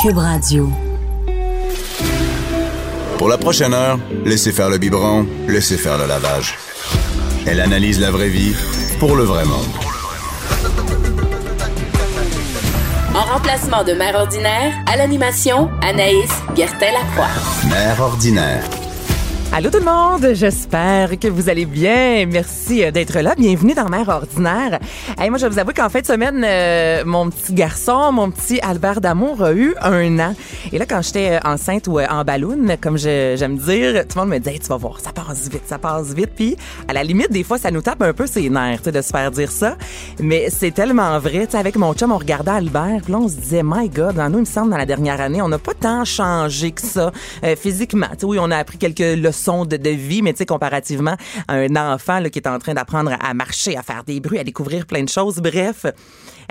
Cube Radio. Pour la prochaine heure, laissez faire le biberon, laissez faire le lavage. Elle analyse la vraie vie pour le vrai monde. En remplacement de Mère Ordinaire, à l'animation, Anaïs Gertin-Lacroix. Mère ordinaire. Allô tout le monde, j'espère que vous allez bien. Merci euh, d'être là. Bienvenue dans Mère Ordinaire. Hey, moi, je vous avoue qu'en fin de semaine, euh, mon petit garçon, mon petit Albert Damour a eu un an. Et là, quand j'étais euh, enceinte ou en ballon, comme j'aime dire, tout le monde me dit hey, tu vas voir, ça passe vite, ça passe vite. Puis, à la limite, des fois, ça nous tape un peu ses nerfs de se faire dire ça. Mais c'est tellement vrai. T'sais, avec mon chum, on regardait Albert, puis là, on se disait, my God, dans nous, il me semble, dans la dernière année, on n'a pas tant changé que ça physiquement. T'sais, oui, on a appris quelques leçons de, vie, mais tu sais, comparativement à un enfant qui est en train d'apprendre à marcher, à faire des bruits, à découvrir plein de choses. Bref,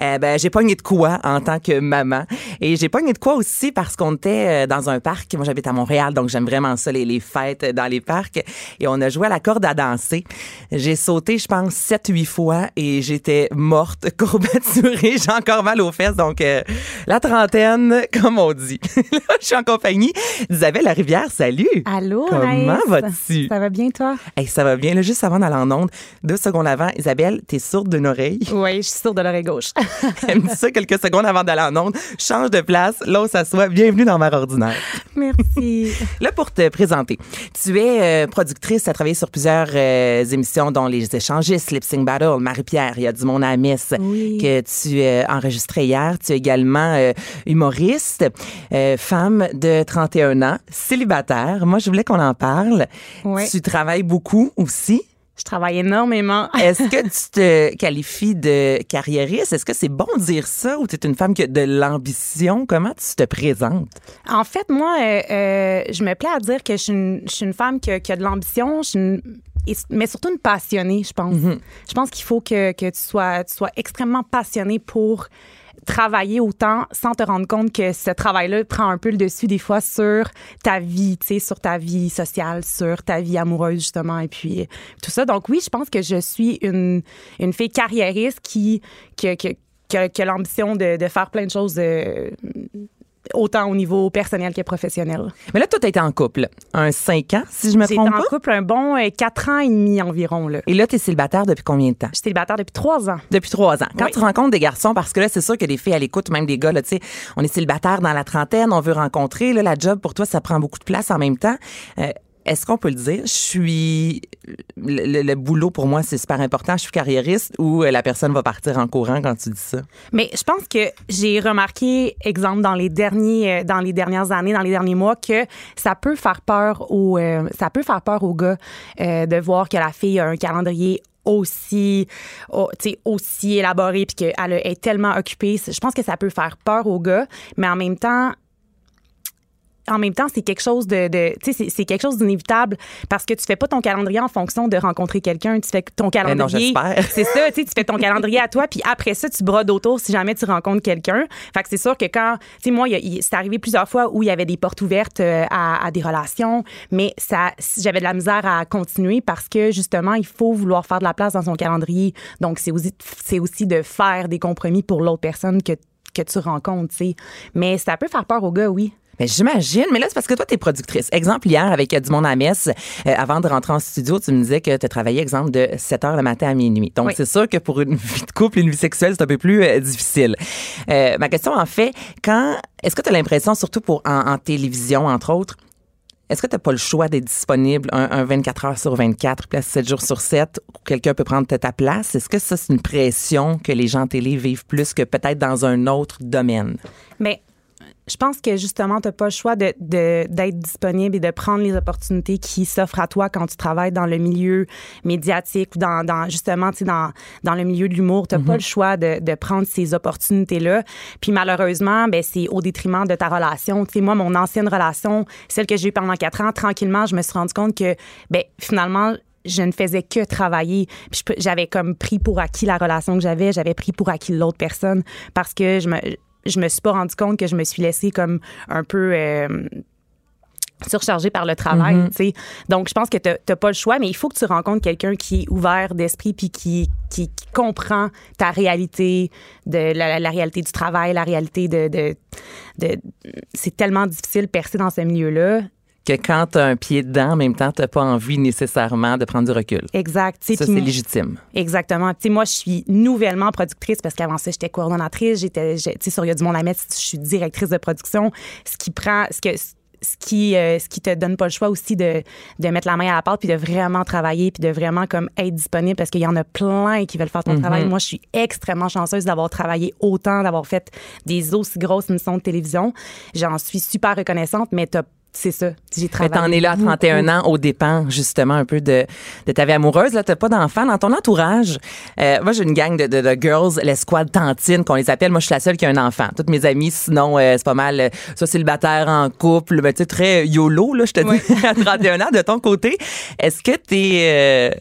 euh, ben, j'ai pogné de quoi en tant que maman. Et j'ai pogné de quoi aussi parce qu'on était euh, dans un parc. Moi, j'habite à Montréal, donc j'aime vraiment ça, les, les fêtes dans les parcs. Et on a joué à la corde à danser. J'ai sauté, je pense, sept, huit fois et j'étais morte, courbaturée. J'ai encore mal aux fesses. Donc, euh, la trentaine, comme on dit. Là, je suis en compagnie d'Isabelle Larivière. Salut! Allô, Comment vas-tu? Ça va bien, toi? Hey, ça va bien. Là, juste avant d'aller en onde, deux secondes avant, Isabelle, t'es sourde d'une oreille. Oui, je suis sourde de l'oreille gauche. Elle me dit ça quelques secondes avant d'aller en onde. Change de place, là où ça soit. Bienvenue dans Mère Ordinaire. Merci. Là, pour te présenter, tu es euh, productrice, tu as travaillé sur plusieurs euh, émissions, dont Les Échangistes, Lip Sync Battle, Marie-Pierre, il y a du monde à la messe Oui. que tu euh, enregistrais hier. Tu es également euh, humoriste, euh, femme de 31 ans, célibataire. Moi, je voulais qu'on en parle. Ouais. Tu travailles beaucoup aussi. Je travaille énormément. Est-ce que tu te qualifies de carriériste? Est-ce que c'est bon de dire ça ou tu es une femme qui a de l'ambition? Comment tu te présentes? En fait, moi, euh, euh, je me plais à dire que je suis une, je suis une femme qui a, qui a de l'ambition, je suis une- et- mais surtout une passionnée, je pense. Je pense qu'il faut que, que tu, sois, tu sois extrêmement passionnée pour travailler autant sans te rendre compte que ce travail-là prend un peu le dessus des fois sur ta vie, tu sais, sur ta vie sociale, sur ta vie amoureuse justement et puis euh, tout ça. Donc oui, je pense que je suis une, une fille carriériste qui, qui, a, l'ambition de, de faire plein de choses euh, autant au niveau personnel que professionnel. Mais là, toi, t'as été en couple. Un 5 ans, si je me trompe en pas? couple un bon euh, quatre ans et demi environ. Là. Et là, t'es célibataire depuis combien de temps? Je suis célibataire depuis trois ans. Depuis trois ans. Quand Oui. tu rencontres des garçons, parce que là, c'est sûr que des filles à l'écoute, même des gars, là, tu sais, on est célibataire dans la trentaine, on veut rencontrer, là, la job pour toi, ça prend beaucoup de place en même temps. Euh, est-ce qu'on peut le dire? Je suis. Le, boulot pour moi, c'est super important. Je suis carriériste ou euh, la personne va partir en courant quand tu dis ça? Mais je pense que j'ai remarqué, exemple, dans les derniers, euh, dans les dernières années, dans les derniers mois, que ça peut faire peur aux, euh, ça peut faire peur aux gars de voir que la fille a un calendrier aussi, aussi élaboré puis qu'elle est tellement occupée. Je pense que ça peut faire peur aux gars, mais en même temps, en même temps, c'est quelque chose de, de tu sais, c'est- quelque chose d'inévitable parce que tu fais pas ton calendrier en fonction de rencontrer quelqu'un. Tu fais ton non, calendrier. c'est ça, tu sais, tu fais ton calendrier à toi, puis après ça, tu brodes autour si jamais tu rencontres quelqu'un. Fait que c'est sûr que quand, tu sais, moi, c'est arrivé plusieurs fois où il y avait des portes ouvertes euh, à, à des relations, mais ça, j'avais de la misère à continuer parce que justement, il faut vouloir faire de la place dans son calendrier. Donc, c'est aussi, c'est aussi de faire des compromis pour l'autre personne que que tu rencontres, tu sais. Mais ça peut faire peur aux gars, oui. Mais j'imagine, mais là, c'est parce que toi, t'es productrice. Exemple, hier, avec euh, du monde à messe, euh, avant de rentrer en studio, tu me disais que tu travaillais, exemple, de 7 heures le matin à minuit. Donc, Oui. c'est sûr que pour une vie de couple, une vie sexuelle, c'est un peu plus euh, difficile. Euh, ma question, en fait, quand, est-ce que tu as l'impression, surtout pour en, en télévision, entre autres, est-ce que tu n'as pas le choix d'être disponible un, un 24 heures sur 24, puis là, 7 jours sur 7, où quelqu'un peut prendre ta place? Est-ce que ça, c'est une pression que les gens en télé vivent plus que peut-être dans un autre domaine? Mais je pense que justement, tu n'as pas le choix de, de- d'être disponible et de prendre les opportunités qui s'offrent à toi quand tu travailles dans le milieu médiatique ou dans, dans justement, tu sais, dans, dans le milieu de l'humour. Tu n'as pas le choix de, de prendre ces opportunités-là. Puis malheureusement, ben, c'est au détriment de ta relation. Tu sais, moi, mon ancienne relation, celle que j'ai eue pendant quatre ans, tranquillement, je me suis rendu compte que, ben, finalement, je ne faisais que travailler. Puis j'avais comme pris pour acquis la relation que j'avais, j'avais pris pour acquis l'autre personne parce que je me je me suis pas rendu compte que je me suis laissée comme un peu euh, surchargée par le travail, Mm-hmm. Donc je pense que tu n'as pas le choix mais il faut que tu rencontres quelqu'un qui est ouvert d'esprit puis qui, qui qui comprend ta réalité de la, la réalité du travail, la réalité de, de, de c'est tellement difficile de percer dans ce milieu-là. Que quand t'as un pied dedans, en même temps, t'as pas envie nécessairement de prendre du recul. Exact. tu Ça, c'est légitime. Exactement. Tu moi, je suis nouvellement productrice parce qu'avant ça, j'étais coordonnatrice. J'étais, tu sur Il y a du monde à mettre, je suis directrice de production. Ce qui prend, ce que, ce qui, euh, ce qui te donne pas le choix aussi de, de mettre la main à la pâte puis de vraiment travailler puis de vraiment comme être disponible parce qu'il y en a plein qui veulent faire ton travail. Moi, je suis extrêmement chanceuse d'avoir travaillé autant, d'avoir fait des aussi grosses émissions de télévision. J'en suis super reconnaissante, mais t'as c'est ça. J'ai Mais travaillé. t'en es là à 31 ans au dépens, justement, un peu de, de ta vie amoureuse. Là, t'as pas d'enfant dans ton entourage. Euh, moi, j'ai une gang de, de, de girls, l'escouade tantine, qu'on les appelle. Moi, je suis la seule qui a un enfant. Toutes mes amies, sinon, euh, c'est pas mal, euh, soit célibataire en couple, ben, tu sais, très YOLO, là, je te dis, à 31 ans, de ton côté. Est-ce que t'es...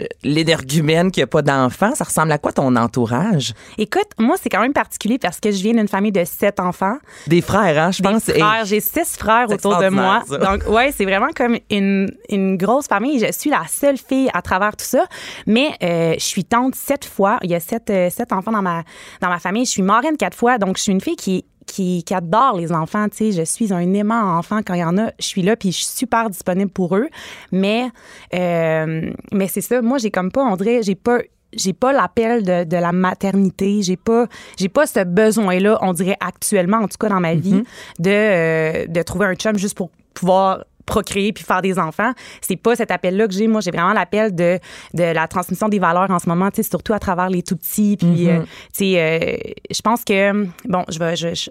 Euh, l'énergumène qui a pas d'enfant, ça ressemble à quoi ton entourage? Écoute, moi, c'est quand même particulier parce que je viens d'une famille de sept enfants. Des frères, hein, je Des pense. frères. J'ai six frères autour de moi. ça. Donc, ouais, c'est vraiment comme une, une grosse famille. Je suis la seule fille à travers tout ça. Mais euh, je suis tante sept fois. Il y a sept, euh, sept enfants dans ma, dans ma famille. Je suis marraine quatre fois. Donc, je suis une fille qui qui, qui adore les enfants, tu sais, je suis un aimant enfant quand il y en a, je suis là puis je suis super disponible pour eux. Mais euh, mais c'est ça, moi j'ai comme pas, on dirait, j'ai pas j'ai pas l'appel de, de la maternité, j'ai pas j'ai pas ce besoin là, on dirait actuellement en tout cas dans ma vie de euh, de trouver un chum juste pour pouvoir procréer puis faire des enfants. C'est pas cet appel-là que j'ai. Moi, j'ai vraiment l'appel de, de la transmission des valeurs en ce moment, surtout à travers les tout petits. Puis, euh, tu sais, euh, je pense que, bon, je vais, je, je-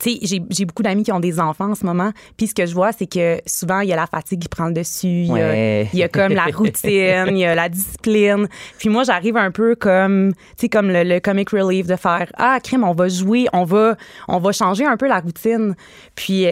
tu sais, j'ai, beaucoup d'amis qui ont des enfants en ce moment. Puis ce que je vois, c'est que souvent, il y a la fatigue qui prend le dessus. Il y a- y, comme la routine, il y a la discipline. Puis moi, j'arrive un peu comme, tu sais, comme le, le comic relief de faire Ah, crime, on va jouer, on va, on va changer un peu la routine. Puis.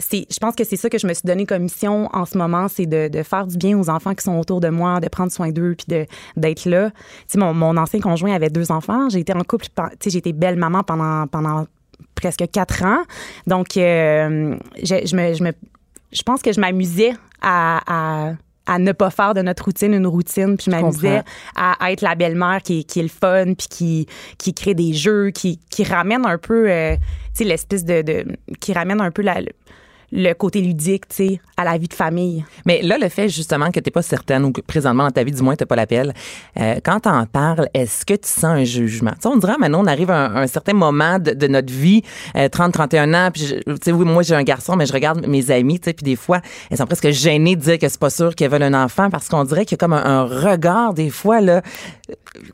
C'est, je pense que c'est ça que je me suis donné comme mission en ce moment, c'est de, de faire du bien aux enfants qui sont autour de moi, de prendre soin d'eux, puis de, d'être là. Tu sais, mon, mon ancien conjoint avait deux enfants. J'ai été en couple, tu sais, j'ai été belle maman pendant, pendant presque quatre ans. Donc, euh, je, je me, je me, je pense que je m'amusais à, à, à ne pas faire de notre routine une routine, puis je m'amusais à, être la belle-mère qui, est- qui est le fun, puis qui, qui crée des jeux, qui, qui ramène un peu, euh, tu sais, l'espèce de, de, qui ramène un peu la, le côté ludique, tu sais, à la vie de famille. Mais là, le fait justement que tu n'es pas certaine ou que présentement dans ta vie, du moins, tu n'as pas l'appel, euh, quand tu en parles, est-ce que tu sens un jugement? Tu sais, on dirait maintenant, on arrive à un, certain moment de, notre vie, euh, 30, 31 ans, puis tu sais, moi j'ai un garçon, mais je regarde mes amis, tu sais, puis des fois, elles sont presque gênées de dire que c'est pas sûr qu'elles veulent un enfant parce qu'on dirait qu'il y a comme un, un regard, des fois, là,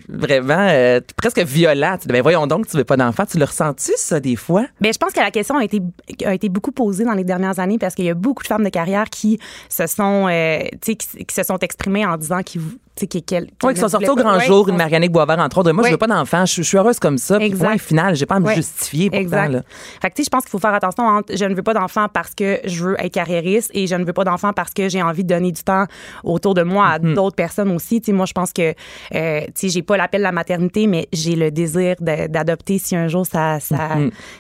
vraiment euh, presque violent. Tu dis, ben voyons donc, tu veux pas d'enfant. Tu le ressens-tu, ça, des fois? Bien, je pense que la question a été, beaucoup posée dans les dernières années parce qu'il y a beaucoup de femmes de carrière qui se sont, euh, qui se sont exprimées en disant qu'ils, tu sais, qu'elles- qu'elles Oui, qui sont sortis au grand Ouais, jour, qui une Marianne Boisvert, entre autres. Moi, je Oui. veux pas d'enfant. Je, je suis heureuse comme ça. Puis point final. J'ai pas à me justifier pourtant. Exact. Là. Fait que, tu sais, je pense qu'il faut faire attention entre je ne veux pas d'enfant parce que je veux être carriériste et je ne veux pas d'enfant parce que j'ai envie de donner du temps autour de moi à d'autres personnes aussi. Moi, je pense que, euh, tu sais, j'ai pas l'appel de la maternité, mais j'ai le désir d'adopter si un jour ça, ça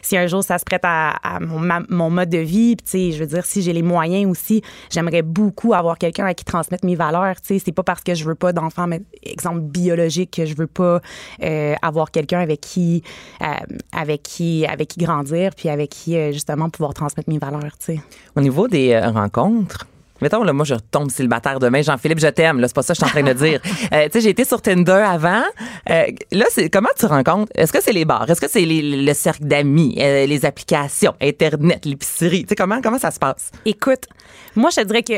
si un jour ça se prête à, à mon, ma- mon mode de vie. Puis, tu sais, je veux dire, si j'ai les moyens aussi, j'aimerais beaucoup avoir quelqu'un à qui transmettre mes valeurs. Tu sais, c'est pas parce que je veux pas d'enfant, mais exemple biologique, que je veux pas euh, avoir quelqu'un avec qui, euh, avec qui, avec qui grandir, puis avec qui euh, justement pouvoir transmettre mes valeurs. Tu sais. Au niveau des rencontres, mettons, là, moi, je retombe célibataire demain. Jean-Philippe, je t'aime. Là, c'est pas ça que je suis en train de dire. Euh, tu sais, j'ai été sur Tinder avant. Euh, là, c'est comment tu rencontres? Est-ce que c'est les bars? Est-ce que c'est le cercle d'amis, euh, les applications, Internet, l'épicerie? Tu sais, comment, comment ça se passe? Écoute, moi, je te dirais que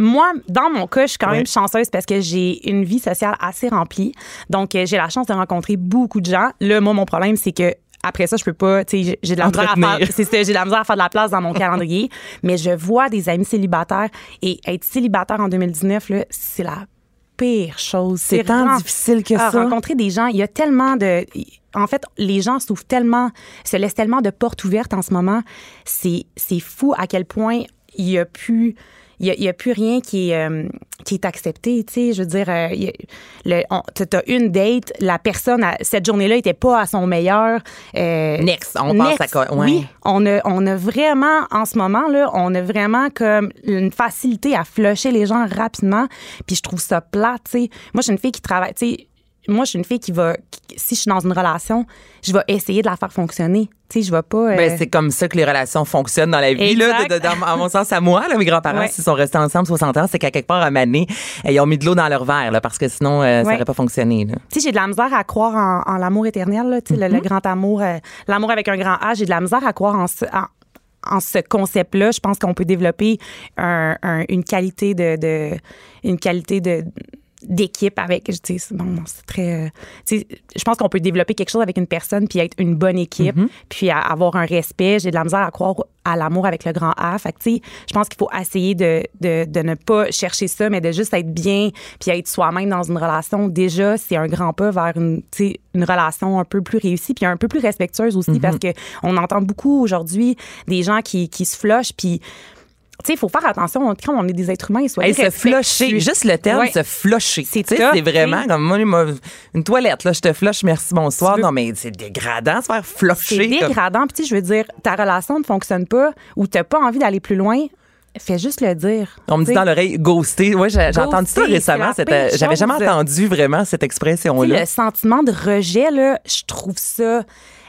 moi, dans mon cas, je suis quand même chanceuse parce que j'ai une vie sociale assez remplie. Donc, euh, j'ai la chance de rencontrer beaucoup de gens. Là, moi, mon problème, c'est que après ça, je peux pas, tu sais, j'ai- de la misère à faire, c'est j'ai de la misère à faire de la place dans mon calendrier. Mais je vois des amis célibataires et être célibataire en 2019, là, c'est la pire chose. C'est tant difficile que Ah, ça. rencontrer des gens, il y a tellement de. En fait, les gens s'ouvrent tellement, se laissent tellement de portes ouvertes en ce moment. C'est c'est fou à quel point il y a plus. Il y a, a plus rien qui est, euh, qui est accepté, tu sais. Je veux dire, euh, a- t'as- t'as une date, la personne, à- cette journée-là, était pas à son meilleur. euh, Next, on passe à quoi- ouais. Oui, on a, on a vraiment, en ce moment, là, on a vraiment comme une facilité à flusher les gens rapidement. Puis je trouve ça plat, tu sais. Moi, je suis une fille qui travaille, tu sais. Moi, je suis une fille qui va, qui- si je suis dans une relation, je vais essayer de la faire fonctionner. Tu sais, je vais pas. euh, Ben, c'est comme ça que les relations fonctionnent dans la vie. Là, de- de- dans- à mon sens, à moi, là, mes grands-parents, Ouais. s'ils sont restés ensemble 60 ans, c'est qu'à quelque part, à Mané, ils ont mis de l'eau dans leur verre, là, parce que sinon, euh, ça n'aurait pas fonctionné. Là. Tu sais, j'ai de la misère à croire en, en l'amour éternel, là, tu sais, le- Mm-hmm. le, grand amour, euh, l'amour avec un grand A. J'ai de la misère à croire en ce, en, en ce concept-là. Je pense qu'on peut développer un- un- une qualité de, de- une qualité de d'équipe avec sais c'est- bon c'est très euh, je pense qu'on peut développer quelque chose avec une personne puis être une bonne équipe Mm-hmm. puis avoir un respect j'ai de la misère à croire à l'amour avec le grand A fait que tu sais je pense qu'il faut essayer de, de, de ne pas chercher ça mais de juste être bien puis être soi-même dans une relation déjà c'est un grand pas vers une tu sais une relation un peu plus réussie puis un peu plus respectueuse aussi Mm-hmm. parce que on entend beaucoup aujourd'hui des gens qui qui se flushent puis il faut faire attention. Quand on est des êtres humains, soyez Hey, se flusher, juste le terme, Ouais. se flusher. C'est c'est vraiment comme moi, une toilette, là, je te flush, merci, bonsoir. Non, mais c'est dégradant se faire C'est flusher. comme- dégradant. Puis, je veux dire, ta relation ne fonctionne pas ou tu n'as pas envie d'aller plus loin, fais juste le dire. On me dit dans l'oreille ghoster. Ouais, j'ai entendu ça récemment. c'est J'avais jamais entendu vraiment cette expression-là. le sentiment de rejet, là, je trouve ça.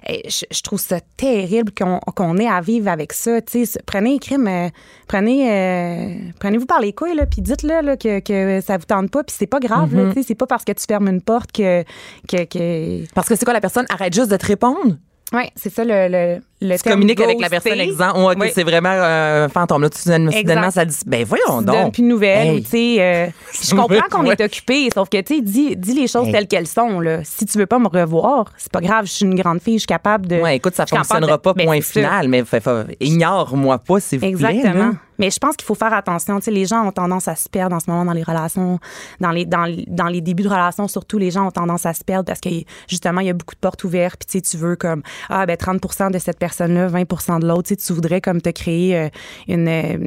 Je, je trouve ça terrible qu'on ait à vivre avec ça. Prenez crime, euh, prenez, euh, prenez-vous par les couilles là, puis dites-le là, que, que ça vous tente pas, puis c'est pas grave. Tu sais, c'est pas parce que tu fermes une porte que que, que... Parce que c'est quoi la personne arrête juste de te répondre? ouais, c'est ça le Tu communiques avec la personne, exemple. Ouais, ok, Oui. c'est vraiment un fantôme. Là, tout soudainement, ça dit, ben voyons tu donc. donnes plus de nouvelles. Hey. tu sais, euh, je comprends qu'on est occupé, sauf que, tu sais, dis, dis les choses Hey. telles qu'elles sont. Là. Si tu veux pas me revoir, c'est pas grave, je suis une grande fille, je suis capable de. Ouais, écoute, ça fonctionnera de- pas, Ben, point final, mais ignore-moi pas, s'il vous plaît. Exactement. là. Mais je pense qu'il faut faire attention. Tu sais, les gens ont tendance à se perdre en ce moment dans les relations, dans les, dans, dans les débuts de relations, surtout, les gens ont tendance à se perdre parce que, justement, il y a beaucoup de portes ouvertes. Puis, tu sais, tu veux comme, ah, ben, 30 de cette personne-là, 20% de l'autre. Tu voudrais comme te créer euh, une. euh,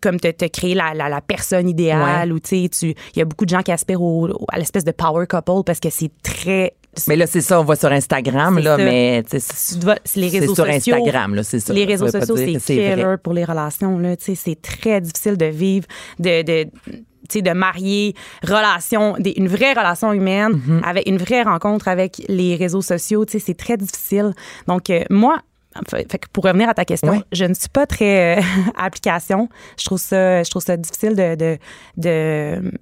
comme te, te créer la, la, la personne idéale ou tu sais il y a beaucoup de gens qui aspirent au, au- à l'espèce de power couple parce que c'est très Mais là, c'est ça, on voit sur Instagram, C'est là, ça. mais c'est les réseaux sur sociaux Instagram, là, c'est ça. les réseaux sociaux, c'est killer pour les relations. Là. Tu sais, C'est très difficile de vivre, de, de marier relation, des- une vraie relation humaine Mm-hmm. avec une vraie rencontre avec les réseaux sociaux. C'est très difficile. Donc, euh, moi, fait fait que pour revenir à ta question, Ouais. je ne suis pas très euh, application. Je trouve ça, je trouve ça difficile de, de, de,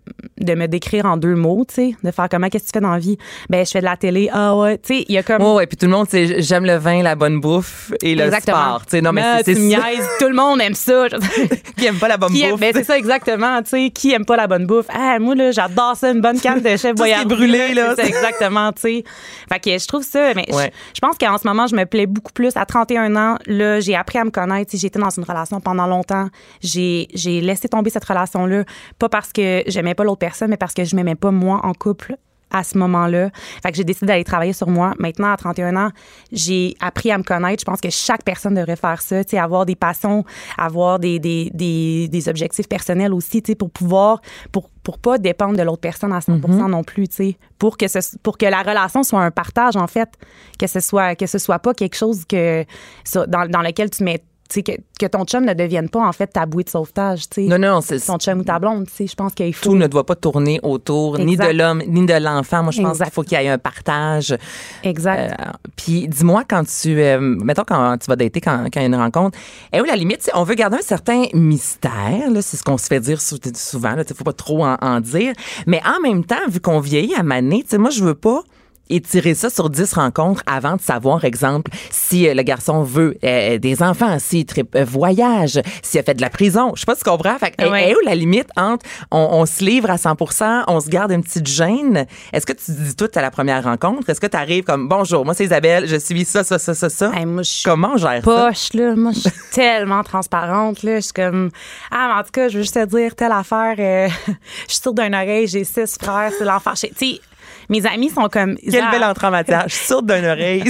de me décrire en deux mots, tu sais, de faire comment qu'est-ce que tu fais dans la vie? Ben, je fais de la télé. Ah ouais, tu sais, il y a comme Oh, et puis tout le monde, c'est j'aime le vin, la bonne bouffe et le sport. Tu sais, non, mais c'est. Tout le monde aime ça. Qui aime pas la bonne Qui bouffe? ben, c'est ça exactement, tu sais, qui aime pas la bonne bouffe? Ah, moi là, j'adore ça une bonne canne de chef voyage brûlé, là. C'est exactement, tu sais. Fait que je trouve ça mais je- Ouais. je, pense qu'en ce moment, je me plais beaucoup plus à 31 ans, j'ai appris à me connaître, j'étais dans une relation pendant longtemps. J'ai laissé tomber cette relation là, pas parce que j'aimais pas l'autre personne, mais parce que je m'aimais pas moi en couple à ce moment-là. Fait que j'ai décidé d'aller travailler sur moi. Maintenant, à 31 ans, j'ai appris à me connaître. Je pense que chaque personne devrait faire ça, tu sais, avoir des passions, avoir des, des, des, des objectifs personnels aussi, tu sais, pour pouvoir, pour, pour pas dépendre de l'autre personne à 100 non plus, tu sais, pour que ce, pour que la relation soit un partage, en fait, que ce soit, que ce soit pas quelque chose que, dans, dans lequel tu mets, que, que ton chum ne devienne pas, en fait, ta bouée de sauvetage, tu sais. Non, non, c'est Ton chum ou ta blonde, tu sais, je pense qu'il faut. tout ne doit pas tourner autour ni de l'homme ni de l'enfant. Moi, je pense qu'il faut qu'il y ait un partage. Exact. Euh, Puis dis-moi quand tu, euh, mettons quand tu vas dater quand, quand il y a une rencontre, et où la limite, on veut garder un certain mystère. C'est ce qu'on se fait dire sou- souvent. Tu sais, faut pas trop en, en dire. Mais en même temps, vu qu'on vieillit à maner, tu sais, moi je veux pas étirer ça sur 10 rencontres avant de savoir, exemple, si euh, le garçon veut euh, des enfants, s'il euh, voyage, s'il a fait de la prison. Je sais pas si tu comprends. Fait que, Ouais. est où la limite entre on, on se livre à 100% on se garde une petite gêne? Est-ce que tu dis tout à la première rencontre? Est-ce que tu arrives comme bonjour, moi c'est Isabelle, je suis ça, ça, ça, ça, ça? Hey, moi, je Comment on gère ça? poche, là. Moi, je suis tellement transparente, là. Je suis comme, ah, mais en tout cas, je veux juste te dire, telle affaire, euh, je suis sûre d'une oreille, j'ai six frères, c'est l'enfer. Tu sais, mes amis sont comme. Quelle belle entrée en matière. Je suis sourde d'une oreille.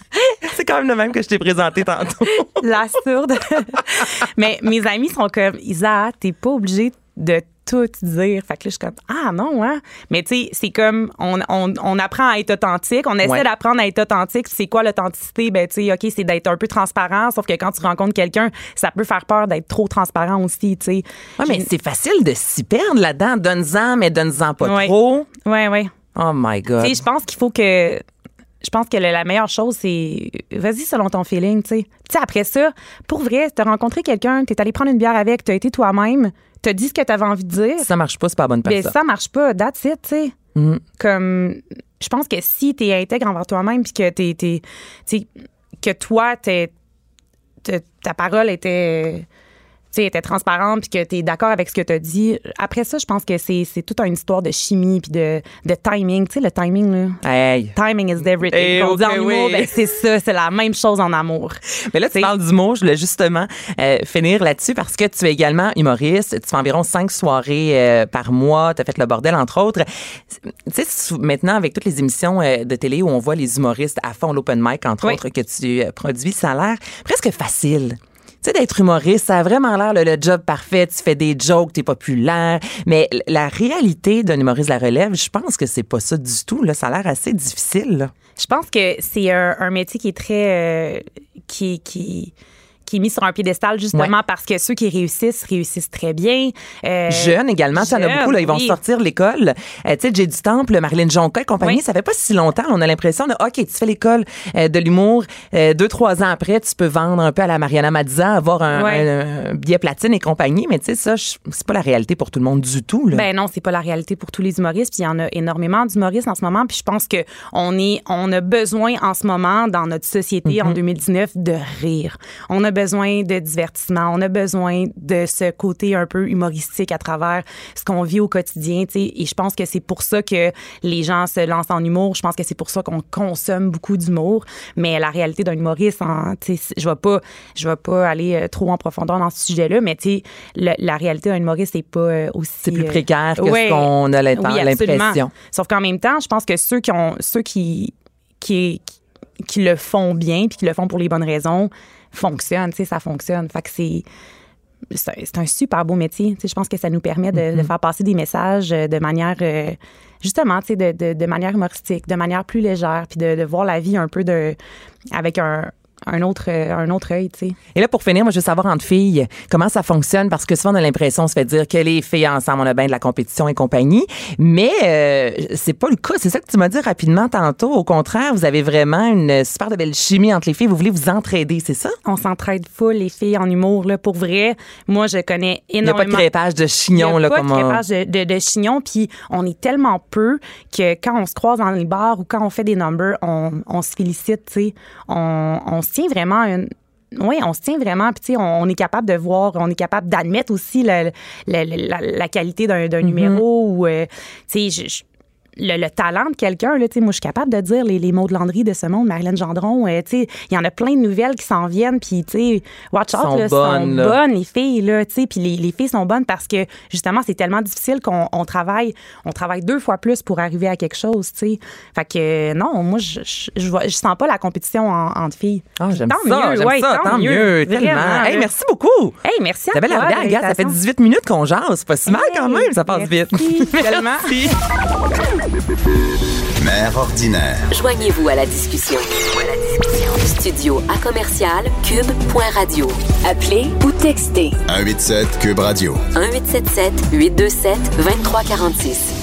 c'est quand même le même que je t'ai présenté tantôt. La sourde. mais mes amis sont comme, Isa, t'es pas obligée de tout dire. Fait que là, je suis comme, ah non, hein? Mais tu sais, c'est comme, on, on, on apprend à être authentique. On essaie Ouais. d'apprendre à être authentique. C'est quoi l'authenticité? Ben, tu sais, OK, c'est d'être un peu transparent. Sauf que quand tu rencontres quelqu'un, ça peut faire peur d'être trop transparent aussi, tu sais. Ouais, mais c'est facile de s'y perdre là-dedans. Donne-en, mais donne-en pas Ouais. trop. Ouais, ouais. Oh my God. Je pense qu'il faut que. Je pense que le- la meilleure chose, c'est. Vas-y selon ton feeling, tu sais. Tu sais, après ça, pour vrai, t'as rencontré quelqu'un, t'es allé prendre une bière avec, t'as été toi-même, t'as dit ce que t'avais envie de dire. Si ça marche pas, c'est pas la bonne Ben, personne. ça marche pas, that's it, tu sais. Mhm. Comme, je pense que si t'es intègre envers toi-même, puis que t'es, t'es- tu sais, que toi, t'es, t'es- ta parole était, tu sais, était transparente, puis que t'es d'accord avec ce que t'as dit. Après ça, je pense que c'est, c'est toute une histoire de chimie, puis de, de timing. Tu sais, le timing, là. Hey. Timing is everything. Eh, Qu'on dit en humour, oui. ben, c'est ça, c'est la même chose en amour. Mais là, tu parles d'humour. Je voulais justement euh, finir là-dessus parce que tu es également humoriste. Tu fais environ cinq soirées euh, par mois. Tu as fait le bordel, entre autres. Tu sais, maintenant, avec toutes les émissions euh, de télé où on voit les humoristes à fond l'open mic, entre Oui. autres, que tu euh, produis, ça a l'air presque facile. Tu sais, d'être humoriste, ça a vraiment l'air le, job parfait. Tu fais des jokes, t'es populaire. Mais la réalité d'un humoriste la relève, je pense que c'est pas ça du tout. Là. Ça a l'air assez difficile. Je pense que c'est un, métier qui est très. euh, qui, qui est mis sur un piédestal justement parce que ceux qui réussissent réussissent très bien. Euh, Jeunes également, ça en a beaucoup. Là, ils vont oui. sortir de l'école. Euh, tu sais, Jay du Temple, Marilyn Jonca et compagnie, Oui. ça fait pas si longtemps. On a l'impression de, OK, tu fais l'école euh, de l'humour. euh, deux, trois ans après, tu peux vendre un peu à la Mariana Mazza, avoir un, Ouais. un- un billet platine et compagnie. Mais tu sais, ça, c'est pas la réalité pour tout le monde du tout. Là. Ben non, c'est pas la réalité pour tous les humoristes. Puis il y en a énormément d'humoristes en ce moment. Puis je pense que on est, on a besoin en ce moment dans notre société Mm-hmm. en 2019 de rire. On a besoin de divertissement. On a besoin de ce côté un peu humoristique à travers ce qu'on vit au quotidien. tu sais. Et je pense que c'est pour ça que les gens se lancent en humour. Je pense que c'est pour ça qu'on consomme beaucoup d'humour. Mais la réalité d'un humoriste, hein, tu sais, je vais pas, je vais pas aller euh, trop en profondeur dans ce sujet-là. Mais tu sais, le- la réalité d'un humoriste c'est pas euh, aussi c'est plus euh, précaire que ouais. ce qu'on a l'imp- Oui, l'impression. Sauf qu'en même temps, je pense que ceux qui ont ceux qui qui, qui le font bien puis qui le font pour les bonnes raisons fonctionnent, tu sais, ça fonctionne. Fait que c'est c'est un, super beau métier. Tu sais, je pense que ça nous permet de, Mm-hmm. de faire passer des messages euh, de manière euh, justement, tu sais, de, de, de manière humoristique, de manière plus légère, puis de, de voir la vie un peu de avec un un autre euh, un autre œil, tu sais. Et là, pour finir, moi, je veux savoir entre filles, comment ça fonctionne, parce que souvent, on a l'impression, on se fait dire que les filles ensemble, on a bien de la compétition et compagnie, mais euh, c'est pas le cas. C'est ça que tu m'as dit rapidement tantôt. Au contraire, vous avez vraiment une super de belle chimie entre les filles. Vous voulez vous entraider, c'est ça? On s'entraide full les filles en humour là pour vrai. Moi, je connais Il n'y a pas de énormément crépage de Il y chignon, a là, pas comme de crépage de, de, de chignon, puis on est tellement peu que quand on se croise dans les bars ou quand on fait des numbers, on, on se félicite, tu sais. On, on se tient vraiment une. Oui, on se tient vraiment, puis tu sais, on, on est capable de voir, on est capable d'admettre aussi la, la, la, la- la qualité d'un d'un numéro ou, euh, tu sais, je- je- le, le talent de quelqu'un, là, tu sais, moi, je suis capable de dire les, les mots de Landry de ce monde, Marilyn Gendron, euh, tu sais, il y en a plein de nouvelles qui s'en viennent, puis, tu sais, watch out, Sont là, bonnes, sont là. bonnes, les filles, là, tu sais, puis les, les filles sont bonnes parce que, justement, c'est tellement difficile qu'on on travaille, on travaille deux fois plus pour arriver à quelque chose, tu sais. Fait que, non, moi, je, je, je, vois- je sens pas la compétition en- entre filles. Ah, j'aime Tant ça, mieux, ouais, ça, tant, mieux, tellement. Vraiment, Hey, merci beaucoup. Hey, merci à Isabelle toi. Regarde, ça fait l'invitation. 18 minutes qu'on jase. C'est pas si mal quand même, ça passe vite. merci, tellement. Mère ordinaire. Joignez-vous à la discussion. Studio à commercial cube.radio. Appelez ou textez 187 Cube Radio. 1877 827 2346.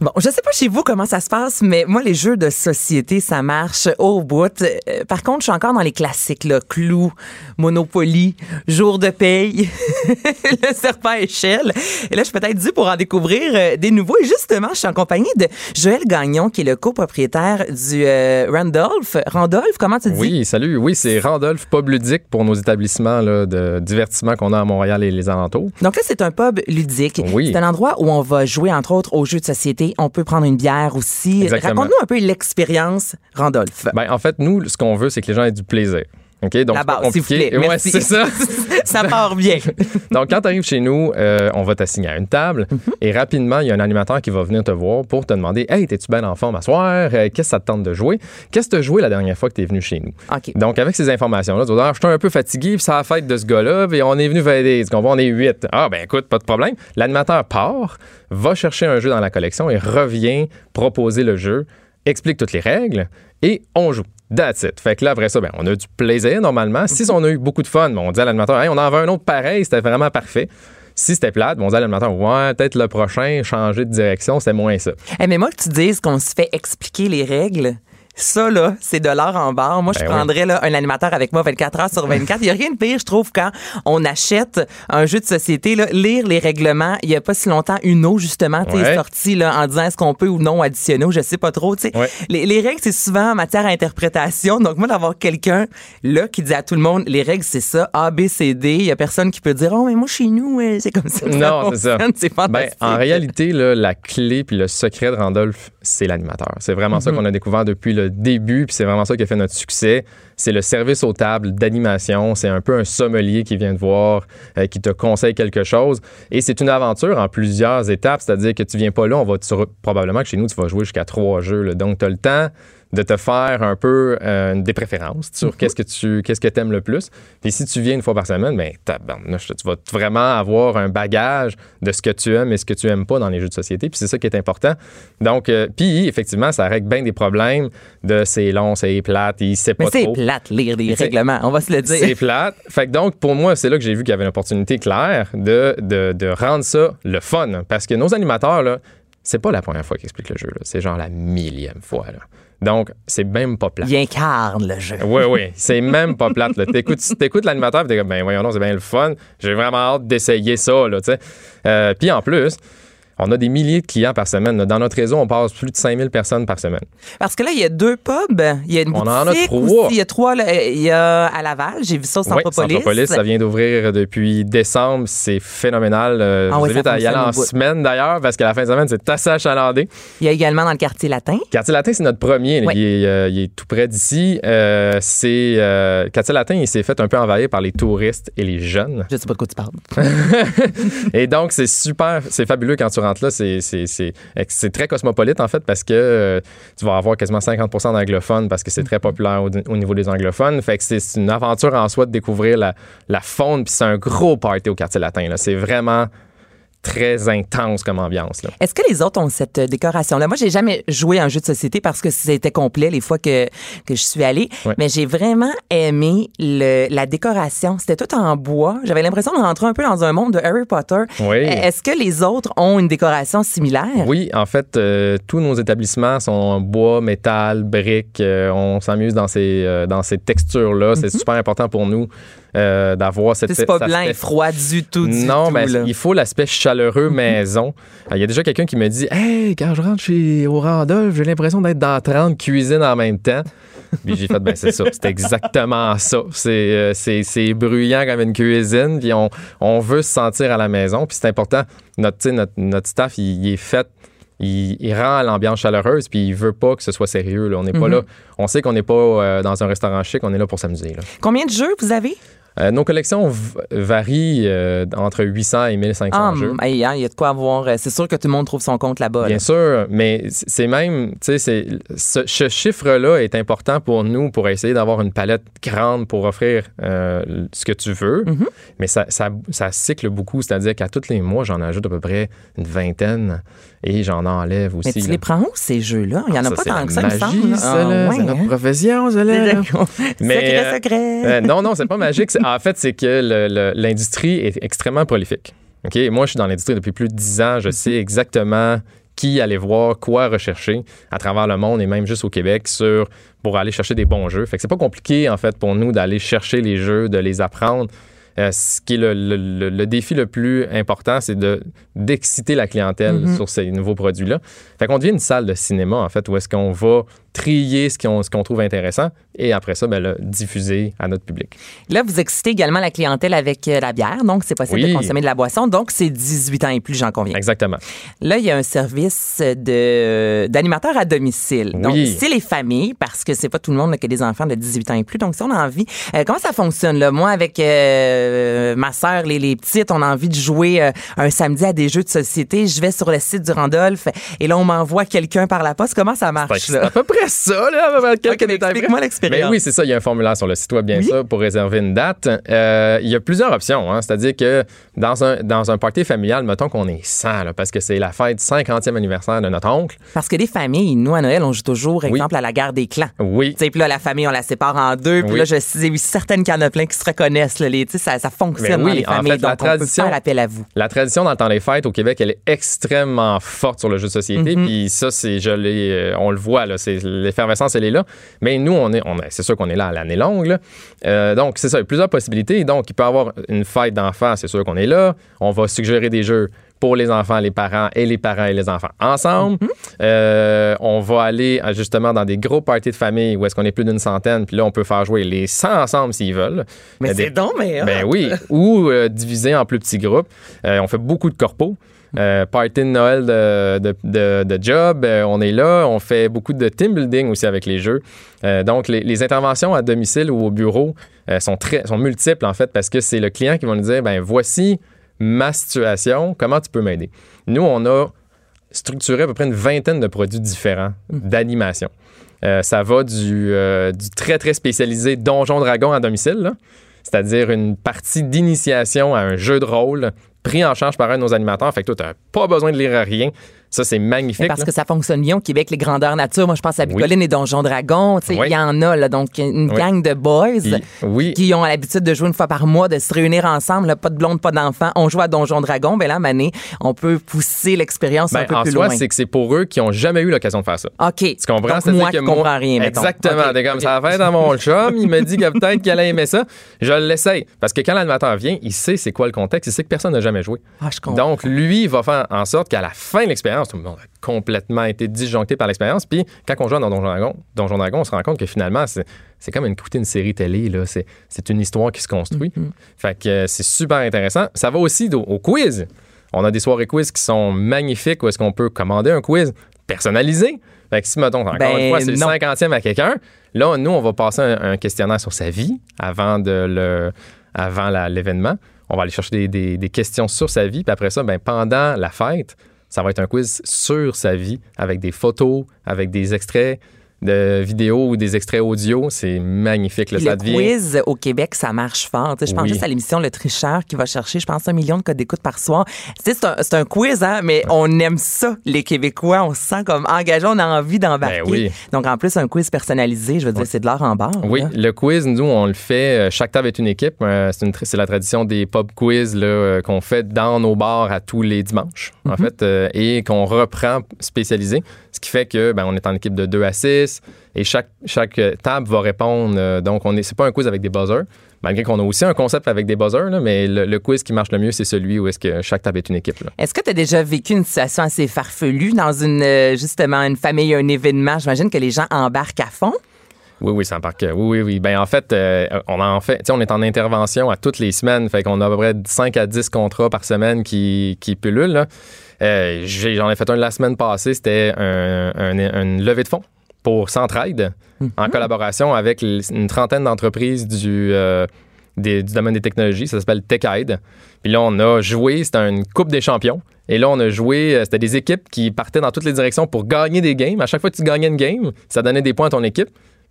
Bon, je sais pas chez vous comment ça se passe, mais moi, les jeux de société, ça marche au bout. Euh, par contre, je suis encore dans les classiques, là. Clou, Monopoly, Jour de paye, le serpent à échelle. Et là, je suis peut-être dû pour en découvrir euh, des nouveaux. Et justement, je suis en compagnie de Joël Gagnon, qui est le copropriétaire du euh, Randolph. Randolph, comment tu dis? Oui, salut. Oui, c'est Randolph Pub Ludique pour nos établissements là, de divertissement qu'on a à Montréal et les alentours. Donc là, c'est un pub ludique. Oui. C'est un endroit où on va jouer, entre autres, aux jeux de société. On peut prendre une bière aussi. Raconte-nous un peu l'expérience, Randolph. Ben, en fait, nous, ce qu'on veut, c'est que les gens aient du plaisir. OK? Donc, La c'est pas base, s'il vous compliqué. plaît. Ouais, Merci. c'est ça. ça part bien. Donc, quand tu arrives chez nous, euh, on va t'assigner à une table Mhm. et rapidement, il y a un animateur qui va venir te voir pour te demander Hey, t'es-tu bien en forme à soir? Euh, Qu'est-ce que ça te tente de jouer Qu'est-ce que tu as joué la dernière fois que tu es venu chez nous? OK. Donc, avec ces informations-là, tu vas dire Ah, Je suis un peu fatigué, puis c'est la fête de ce gars-là, puis on est venu valider. Tu comprends? On est huit. Ah, ben écoute, pas de problème. L'animateur part, va chercher un jeu dans la collection et revient proposer le jeu, explique toutes les règles et on joue. That's it. Fait que là, après ça, ben, on a du plaisir normalement. Si on a eu beaucoup de fun, ben, on dit à l'animateur, hey, on en veut un autre pareil, c'était vraiment parfait. Si c'était plate, ben, on dit à l'animateur, ouais, peut-être le prochain, changer de direction, c'est moins ça. Eh, mais moi, que tu dises qu'on se fait expliquer les règles, ça, là, c'est de l'or en barre. Moi, je Ben oui. prendrais là, un animateur avec moi 24 heures sur 24. Il n'y a rien de pire, je trouve, quand on achète un jeu de société, là, lire les règlements. Il n'y a pas si longtemps, Uno, justement, tu sais, Ouais. est sorti là, en disant est-ce qu'on peut ou non additionner ou je sais pas trop. Ouais. Les, les règles, c'est souvent en matière à interprétation. Donc, moi, d'avoir quelqu'un là qui dit à tout le monde les règles, c'est ça, A, B, C, D. Il n'y a personne qui peut dire oh, mais moi, chez nous, c'est comme ça. Non, c'est ça. Ben, en réalité, là, la clé puis le secret de Randolph, c'est l'animateur. C'est vraiment ça qu'on a découvert depuis le début, puis c'est vraiment ça qui a fait notre succès. C'est le service aux tables d'animation. C'est un peu un sommelier qui vient te voir, euh, qui te conseille quelque chose. Et c'est une aventure en plusieurs étapes, c'est-à-dire que tu viens pas là, on va te- probablement que chez nous, tu vas jouer jusqu'à trois jeux. là. Donc, tu as le temps de te faire un peu euh, des préférences sur qu'est-ce que tu qu'est-ce que aimes le plus. Puis si tu viens une fois par semaine, ben tu vas vraiment avoir un bagage de ce que tu aimes et ce que tu aimes pas dans les jeux de société. Puis c'est ça qui est important. Donc euh, puis effectivement, ça règle bien des problèmes de c'est long, c'est plate, il sait pas Mais c'est trop. plate, lire des règlements, on va se le dire. C'est plate. Fait que donc, pour moi, c'est là que j'ai vu qu'il y avait une opportunité claire de, de, de rendre ça le fun. Parce que nos animateurs, là, c'est pas la première fois qu'ils expliquent le jeu. C'est genre la millième fois. Là. Donc, c'est même pas plate. Il incarne le jeu. Oui, oui, c'est même pas plate. là. T'écoutes, t'écoutes l'animateur et t'es comme, ben voyons, non, c'est bien le fun. J'ai vraiment hâte d'essayer ça, là, tu sais. Euh, Puis en plus, on a des milliers de clients par semaine. Dans notre réseau, on passe plus de 5000 personnes par semaine. Parce que là, il y a deux pubs. Il y a une On boutique en a trois. aussi. Il y a trois. là. Il y a à Laval. J'ai vu ça au Oui, Centropolis. Centropolis, ça vient d'ouvrir depuis décembre. C'est phénoménal. Euh, Ah je vous invite à y aller en bout. semaine d'ailleurs, parce qu'à la fin de semaine, c'est assez achalandé. Il y a également dans le quartier latin. Quartier Latin, c'est notre premier. Il, est, euh, il est tout près d'ici. Euh, c'est euh, Quartier Latin, il s'est fait un peu envahir par les touristes et les jeunes. Je sais pas de quoi tu parles. Et donc, c'est super, c'est fabuleux quand tu rentres là. C'est, très cosmopolite, en fait, parce que euh, tu vas avoir quasiment 50% d'anglophones parce que c'est très populaire au, au niveau des anglophones. Fait que c'est, une aventure en soi de découvrir la, la faune. Puis c'est un gros party au quartier latin. C'est vraiment très intense comme ambiance. Là. Est-ce que les autres ont cette euh, décoration-là? Moi, j'ai jamais joué à un jeu de société parce que c'était complet les fois que, que je suis allée. Ouais. Mais j'ai vraiment aimé le, la décoration. C'était tout en bois. J'avais l'impression de rentrer un peu dans un monde de Harry Potter. Oui. Est-ce que les autres ont une décoration similaire? Oui, en fait, euh, tous nos établissements sont en bois, métal, briques. Euh, on s'amuse dans ces, euh, dans ces textures-là. C'est super important pour nous euh, d'avoir cette. Mhm. C'est pas blanc et froid du tout, du non, tout. mais là. il faut l'aspect chaleureux maison. Euh, Il y a déjà quelqu'un qui me dit Hey, quand je rentre chez au Randolph, j'ai l'impression d'être dans 30 cuisines en même temps. Puis j'ai fait, ben c'est ça, c'est exactement ça. C'est, euh, c'est, c'est bruyant comme une cuisine, puis on, on veut se sentir à la maison. Puis c'est important, notre, notre, notre staff, il, il est fait, il, il rend l'ambiance chaleureuse, puis il veut pas que ce soit sérieux. Là. On n'est pas là, on sait qu'on n'est pas euh, dans un restaurant chic, on est là pour s'amuser. Là. Combien de jeux vous avez? Euh, nos collections varient euh, entre 800 et 1500 Ah, jeux. hein, il y a de quoi avoir. euh, C'est sûr que tout le monde trouve son compte là-bas. là. Bien sûr, mais c'est même, tu sais, ce, ce chiffre-là est important pour nous pour essayer d'avoir une palette grande pour offrir euh, ce que tu veux, Mm-hmm. mais ça, ça, ça cycle beaucoup, c'est-à-dire qu'à tous les mois, j'en ajoute à peu près une vingtaine et j'en enlève aussi. Mais tu là. les prends où, ces jeux-là? Il y en a Ça, pas tant que ça, il me magie, semble. ça, Ah, ouais, c'est notre hein? profession, ça, là. Mais, secret, secret. Non, non, c'est pas magique. En fait, c'est que l'industrie est extrêmement prolifique. OK? Moi, je suis dans l'industrie depuis plus de 10 ans. Je sais exactement qui aller voir, quoi rechercher à travers le monde et même juste au Québec sur pour aller chercher des bons jeux. Fait que c'est pas compliqué en fait pour nous d'aller chercher les jeux, de les apprendre. Euh, ce qui est le, le- le défi le plus important, c'est de d'exciter la clientèle sur ces nouveaux produits-là. Fait qu'on devient une salle de cinéma, en fait, où est-ce qu'on va trier ce qu'on trouve intéressant et après ça, ben, le diffuser à notre public. Là, vous excitez également la clientèle avec euh, la bière, donc c'est possible Oui. de consommer de la boisson. Donc, c'est 18 ans et plus, j'en conviens. Exactement. Là, il y a un service d'animateur à domicile. Donc, c'est les familles, parce que c'est pas tout le monde là, qui a des enfants de 18 ans et plus. Donc, si on a envie, euh, comment ça fonctionne là? Moi, avec euh, ma sœur, les, les petites, on a envie de jouer euh, un samedi à des jeux de société. Je vais sur le site du Randolph et là, on m'envoie quelqu'un par la poste. Comment ça marche C'est à peu près ça, là. quelques Ok, mais détails explique-moi l'expérience. Mais oui, c'est ça. Il y a un formulaire sur le site web, bien Oui. sûr, pour réserver une date. Euh, il y a plusieurs options. hein. C'est-à-dire que dans un, dans un party familial, mettons qu'on est 100, là, parce que c'est la fête 50e anniversaire de notre oncle. Parce que des familles, nous à Noël, on joue toujours, Oui. exemple, à la guerre des clans. Oui. Tu sais, puis là, la famille, on la sépare en deux. Puis Oui. là, je sais certaines qu'il y en a plein qui se reconnaissent. Là, les, tu sais, ça, ça fonctionne oui, dans les en familles. fait, la donc, on tradition- peut faire appel à vous. La tradition dans le temps des fêtes au Québec, elle est extrêmement forte sur le jeu de société. Mhm. Puis ça, c'est, je l'ai, euh, on le voit, là, c'est, l'effervescence, elle est là. Mais nous, on est, on c'est sûr qu'on est là à l'année longue. là. Euh, donc, c'est ça, il y a plusieurs possibilités. Donc, il peut y avoir une fête d'enfants, c'est sûr qu'on est là. On va suggérer des jeux pour les enfants, les parents et les parents et les enfants ensemble. Mhm. Euh, on va aller euh, justement dans des gros parties de famille où est-ce qu'on est plus d'une centaine. Puis là, on peut faire jouer les 100 ensemble s'ils veulent. Mais c'est donc, mais. ben oui, ou euh, divisé en plus petits groupes. Euh, on fait beaucoup de corpos. Euh, party de Noël de, de, de- de job, euh, on est là. On fait beaucoup de team building aussi avec les jeux. Euh, donc, les, les interventions à domicile ou au bureau sont, très, sont multiples, en fait, parce que c'est le client qui va nous dire, ben voici ma situation, comment tu peux m'aider? Nous, on a structuré à peu près une vingtaine de produits différents d'animation. Euh, ça va du, du très, très spécialisé Donjon Dragon à domicile, là. c'est-à-dire une partie d'initiation à un jeu de rôle pris en charge par un de nos animateurs. Fait que toi, tu pas besoin de lire rien. Ça, c'est magnifique. Mais parce là. que ça fonctionne bien au Québec, les grandeurs nature. Moi, je pense à Oui. Bicoline et Donjon Dragon. Il Oui. y en a, là. Donc, une Oui. gang de boys qui ont l'habitude de jouer une fois par mois, de se réunir ensemble. là, pas de blonde, pas d'enfants. On joue à Donjon Dragon. Ben là, Mané, on peut pousser l'expérience un ben, peu en plus soi, loin. c'est que c'est pour eux qui n'ont jamais eu l'occasion de faire ça. OK. Tu comprends? Donc, moi que qui comprends rien, mettons. Exactement. OK, T'es comme ça a fait dans mon chum. Il me dit que peut-être qu'elle a aimé ça. Je l'essaye. Parce que quand l'animateur vient, il sait c'est quoi le contexte. Il sait que personne n'a jamais joué. Ah, je comprends. Donc, lui, il va faire en sorte qu'à la fin de l'expérience, monde a complètement été disjoncté par l'expérience. Puis, quand on joue dans Donjon Dragon, Donjon Dragon, on se rend compte que finalement, c'est, c'est comme une, écouter une série télé. Là. C'est, c'est une histoire qui se construit. Mm-hmm. Fait que euh, c'est super intéressant. Ça va aussi au, au quiz. On a des soirées quiz qui sont magnifiques où est-ce qu'on peut commander un quiz personnalisé. Fait que si, mettons, encore Ben, une fois, c'est le non. 50e à quelqu'un, là, nous, on va passer un, un questionnaire sur sa vie avant, de le, avant la- l'événement. On va aller chercher des, des- des questions sur sa vie. Puis après ça, ben, pendant la fête, ça va être un quiz sur sa vie avec des photos, avec des extraits de vidéos ou des extraits audio. C'est magnifique. Là, ça le devient... quiz au Québec, ça marche fort. Je pense Oui. juste à l'émission Le Tricheur qui va chercher, je pense, un million de codes d'écoute par soir. C'est un, quiz, hein, mais on aime ça, les Québécois. On se sent comme engagé, on a envie d'embarquer. Ben oui. Donc, en plus, un quiz personnalisé, je veux dire, c'est de l'art en barre. Oui, là. le quiz, nous, on le fait. euh, Chaque table est une équipe. Euh, C'est, la tradition des pub quiz euh, qu'on fait dans nos bars à tous les dimanches, en fait, euh, et qu'on reprend spécialisé. Ce qui fait que ben, on est en équipe de 2 à 6 et chaque, chaque euh, table va répondre. euh, donc, on est, c'est pas un quiz avec des buzzers, malgré qu'on a aussi un concept avec des buzzers, là, mais le, le quiz qui marche le mieux, c'est celui où est-ce que chaque table est une équipe. Est-ce que tu as déjà vécu une situation assez farfelue dans une, euh, justement, une famille, un événement? J'imagine que les gens embarquent à fond. Oui, oui, ça embarque. Oui, oui, oui. Ben, en fait, euh, on en fait, on est en intervention à toutes les semaines. Fait qu'on a à peu près 5 à 10 contrats par semaine qui, qui pullulent. J'en ai fait un la semaine passée. C'était un, un- une levée de fonds pour Centraide en collaboration avec une trentaine d'entreprises du, euh, des- du domaine des technologies. Ça s'appelle TechAid. Puis là, on a joué. C'était une Coupe des champions. Et là, on a joué. euh, C'était des équipes qui partaient dans toutes les directions pour gagner des games. À chaque fois que tu gagnais une game, ça donnait des points à ton équipe.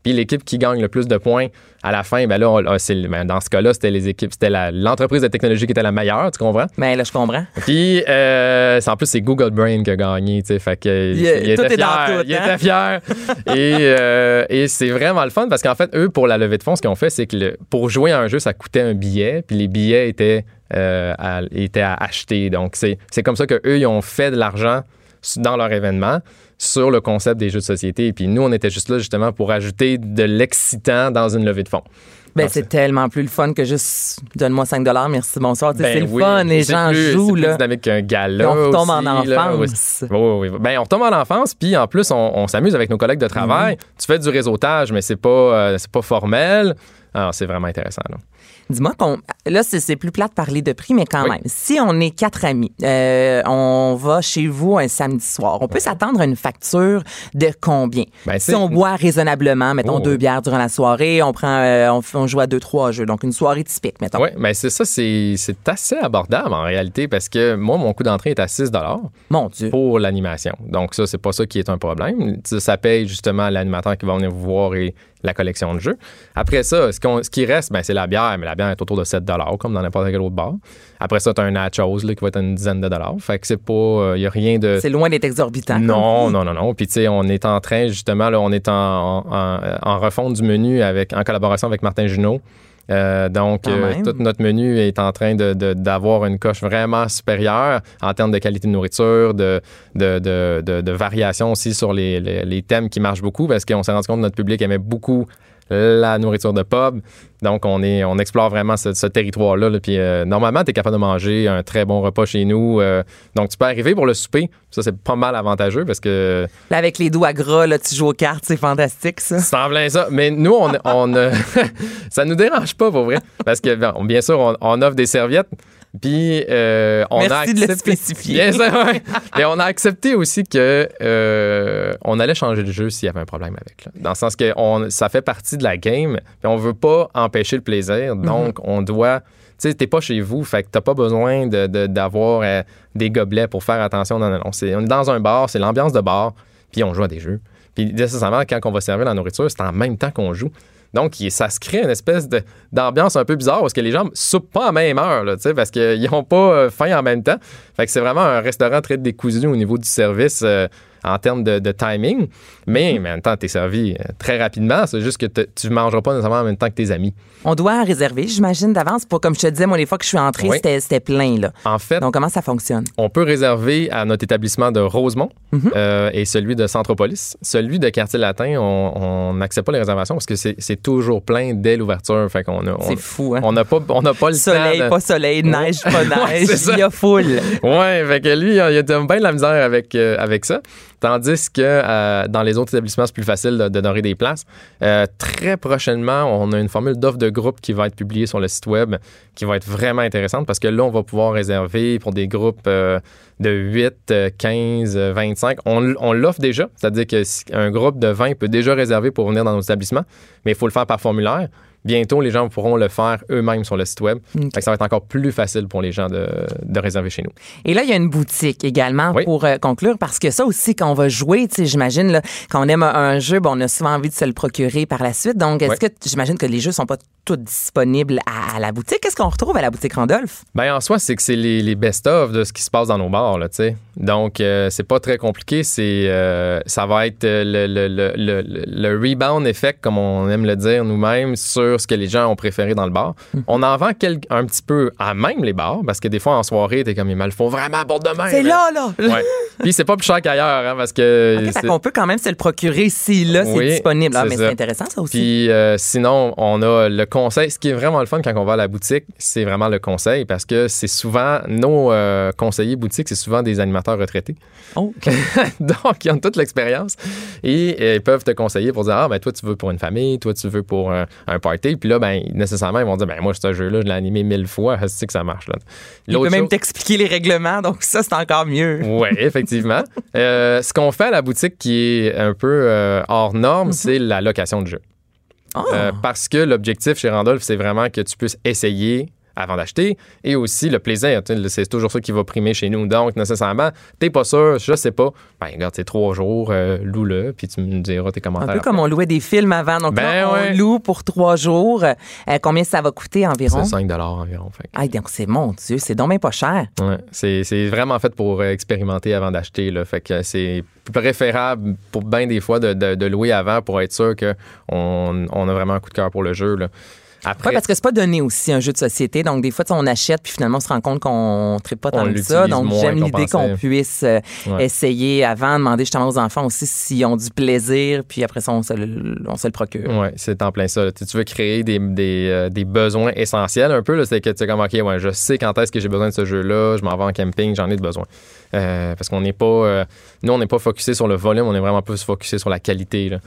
Puis l'équipe qui gagne le plus de points à la fin, ben là, on- ah, ben, dans ce cas-là, c'était les équipes, c'était l'entreprise de technologie qui était la meilleure, tu comprends? Mais Ben, là, je comprends. Puis euh, en plus, c'est Google Brain qui a gagné, tu sais, fait que Il était fier, tout, hein? était fier. et euh, et c'est vraiment le fun parce qu'en fait, eux, pour la levée de fonds, ce qu'ils ont fait, c'est que le- pour jouer à un jeu, ça coûtait un billet, puis les billets étaient, euh, à, étaient à acheter. Donc c'est c'est comme ça qu'eux, ils ont fait de l'argent dans leur événement sur le concept des jeux de société. Et puis nous, on était juste là justement pour ajouter de l'excitant dans une levée de fonds. Ben, c'est tellement plus le fun que juste donne-moi 5 merci, bonsoir. Ben c'est le oui, fun, les gens plus- jouent. c'est plus dynamique qu'un gala. On retombe en aussi, là. enfance. Oui, oui, oui. Ben, on retombe en enfance, puis en plus, on, on s'amuse avec nos collègues de travail. Mhm. Tu fais du réseautage, mais c'est pas, euh, pas formel. Alors, c'est vraiment intéressant. Là. Dis-moi qu'on. Là, c'est plus plat de parler de prix, mais quand Oui. même, si on est quatre amis, euh, on va chez vous un samedi soir, on peut s'attendre à une facture de combien? Ben, si on boit raisonnablement, mettons Oh, deux bières durant la soirée, on prend, euh, on, joue à deux, trois jeux. Donc, une soirée typique, mettons. Oui, mais c'est ça, c'est, c'est assez abordable en réalité parce que moi, mon coût d'entrée est à 6 Mon Dieu. pour l'animation. Donc, ça, c'est pas ça qui est un problème. Ça, ça paye justement l'animateur qui va venir vous voir et la collection de jeux. Après ça, ce, qui reste, ben, c'est la bière, mais la bière est autour de 7 comme dans n'importe quel autre bar. Après ça, tu as un nachos là, qui va être une dizaine de dollars. Fait que c'est pas. Il n'y a rien de. C'est loin d'être exorbitant. Non, non, non, non. Puis, tu sais, on est en train, justement, là, on est en, en, en refonte du menu avec, en collaboration avec Martin Junot. Euh, donc, euh, tout notre menu est en train de- de- d'avoir une coche vraiment supérieure en termes de qualité de nourriture, de, de, de, de- de variation aussi sur les, les- les thèmes qui marchent beaucoup parce qu'on s'est rendu compte que notre public aimait beaucoup la nourriture de pub. Donc, on, est, on explore vraiment ce, ce territoire-là. là. Puis, euh, normalement, tu es capable de manger un très bon repas chez nous. Euh, donc, tu peux arriver pour le souper. Ça, c'est pas mal avantageux parce que Là, avec les doigts gras, là, tu joues aux cartes, c'est fantastique, ça. c'est en plein ça. Mais nous, on, on euh, ça nous dérange pas, pour vrai. Parce que, bien sûr, on, on offre des serviettes. Puis, euh, on a de le accepté- spécifier. Bien sûr, ouais. Mais on a accepté aussi que euh, on allait changer le jeu s'il y avait un problème avec. là. Dans le sens que on, ça fait partie de la game. Puis on veut pas empêcher le plaisir. Mhm. Donc, on doit. Tu sais, t'es pas chez vous, fait que t'as pas besoin de- de- d'avoir euh, des gobelets pour faire attention. Non, non, non. On est dans un bar, c'est l'ambiance de bar, puis on joue à des jeux. Puis nécessairement, quand on va servir la nourriture, c'est en même temps qu'on joue. Donc, ça se crée une espèce d'ambiance un peu bizarre parce que les gens ne soupent pas à même heure, parce qu'ils n'ont pas euh, faim en même temps. Fait c'est vraiment un restaurant très décousu au niveau du service euh, en termes de, de timing. Mais, mais en même temps, tu es servi euh, très rapidement. C'est juste que te- tu ne mangeras pas nécessairement en même temps que tes amis. On doit réserver, j'imagine, d'avance. Pour, comme je te disais, moi, les fois que je suis entrée, Oui. c'était plein, là. En fait, Donc, comment ça fonctionne? on peut réserver à notre établissement de Rosemont euh, et celui de Centropolis. Celui de Quartier Latin, on n'accepte pas les réservations parce que c'est toujours plein dès l'ouverture. Fait qu'on a, on- C'est fou, hein? on n'a pas, on pas le Soleil, temps. de- pas soleil, neige, pas neige. Il y a foule. Ouais, fait que lui, il a, il a bien de la misère avec, euh, avec ça. Tandis que euh, dans les autres établissements, c'est plus facile de, de donner des places. Euh, très prochainement, on a une formule d'offre de groupe qui va être publiée sur le site web qui va être vraiment intéressante parce que là, on va pouvoir réserver pour des groupes euh, de 8, euh, 15, euh, 25. On, on l'offre déjà, c'est-à-dire que si un groupe de 20 peut déjà réserver pour venir dans nos établissements, mais il faut le faire par formulaire. Bientôt, les gens pourront le faire eux-mêmes sur le site web. Fait que ça va être encore plus facile pour les gens de, de réserver chez nous. Et là, il y a une boutique également Oui. pour euh, conclure, parce que ça aussi, quand on va jouer, tu sais, j'imagine, quand on aime un, un jeu, bon, on a souvent envie de se le procurer par la suite. Donc, est-ce Oui. que j'imagine que les jeux sont pas disponibles à, à la boutique? Qu'est-ce qu'on retrouve à la boutique Randolph? Ben en soi, c'est que c'est les, les best-of de ce qui se passe dans nos bars, là, tu sais. Donc, euh, c'est pas très compliqué. C'est, euh, ça va être euh, le, le, le, le, le rebound effect, comme on aime le dire nous-mêmes, sur ce que les gens ont préféré dans le bar. Mhm. On en vend un petit peu à même les bars, parce que des fois, en soirée, t'es comme, ils me le font vraiment à bord de main. C'est là, là! Ouais. Puis c'est pas plus cher qu'ailleurs, hein, parce que... OK, fait qu'on peut quand même se le procurer si là, c'est Oui, disponible. Ah, c'est mais c'est intéressant, ça aussi. Puis euh, sinon, on a le conseil. Ce qui est vraiment le fun quand on va à la boutique, c'est vraiment le conseil parce que c'est souvent nos euh, conseillers boutiques, c'est souvent des animateurs retraités. Oh, Donc, ils ont toute l'expérience et euh, ils peuvent te conseiller pour dire Ah, ben toi, tu veux pour une famille, toi, tu veux pour un, un party. Puis là, ben nécessairement, ils vont dire Ben moi, ce jeu-là, je l'ai animé mille fois, c'est que ça marche. Là. Il peut L'autre même t'expliquer les règlements, donc ça, c'est encore mieux. oui, effectivement. Euh, ce qu'on fait à la boutique qui est un peu euh, hors norme, c'est la location de jeu. Ah. Euh, parce que l'objectif chez Randolph, c'est vraiment que tu puisses essayer avant d'acheter et aussi le plaisir. C'est toujours ça qui va primer chez nous. Donc, nécessairement, t'es pas sûr, je sais pas. Ben, regarde, c'est trois jours, euh, loue-le, puis tu me diras tes Un commentaires. peu comme on louait des films avant. Donc Ben là, on ouais. loue pour trois jours. Euh, combien ça va coûter environ? C'est 5 environ. Fait. Ah, donc c'est mon Dieu, c'est donc pas cher. ouais, c'est vraiment fait pour euh, expérimenter avant d'acheter. Fait que c'est préférable pour bien des fois de, de- de louer avant pour être sûr qu'on on a vraiment un coup de cœur pour le jeu. là. Après, Ouais, parce que c'est pas donné aussi un jeu de société. Donc, des fois, on achète, puis finalement, on se rend compte qu'on ne pas tant que ça. Donc, j'aime l'idée qu'on puisse euh, Ouais. essayer avant, demander justement aux enfants aussi s'ils ont du plaisir, puis après ça, on se le, on se le procure. Oui, c'est en plein ça. Tu veux créer des, des, euh, des besoins essentiels un peu. C'est que tu es comme, OK, ouais, je sais quand est-ce que j'ai besoin de ce jeu-là, je m'en vais en camping, j'en ai de besoin. Euh, parce qu'on n'est pas. nous, on n'est pas focusé sur le volume, on est vraiment plus focusé sur la qualité. là.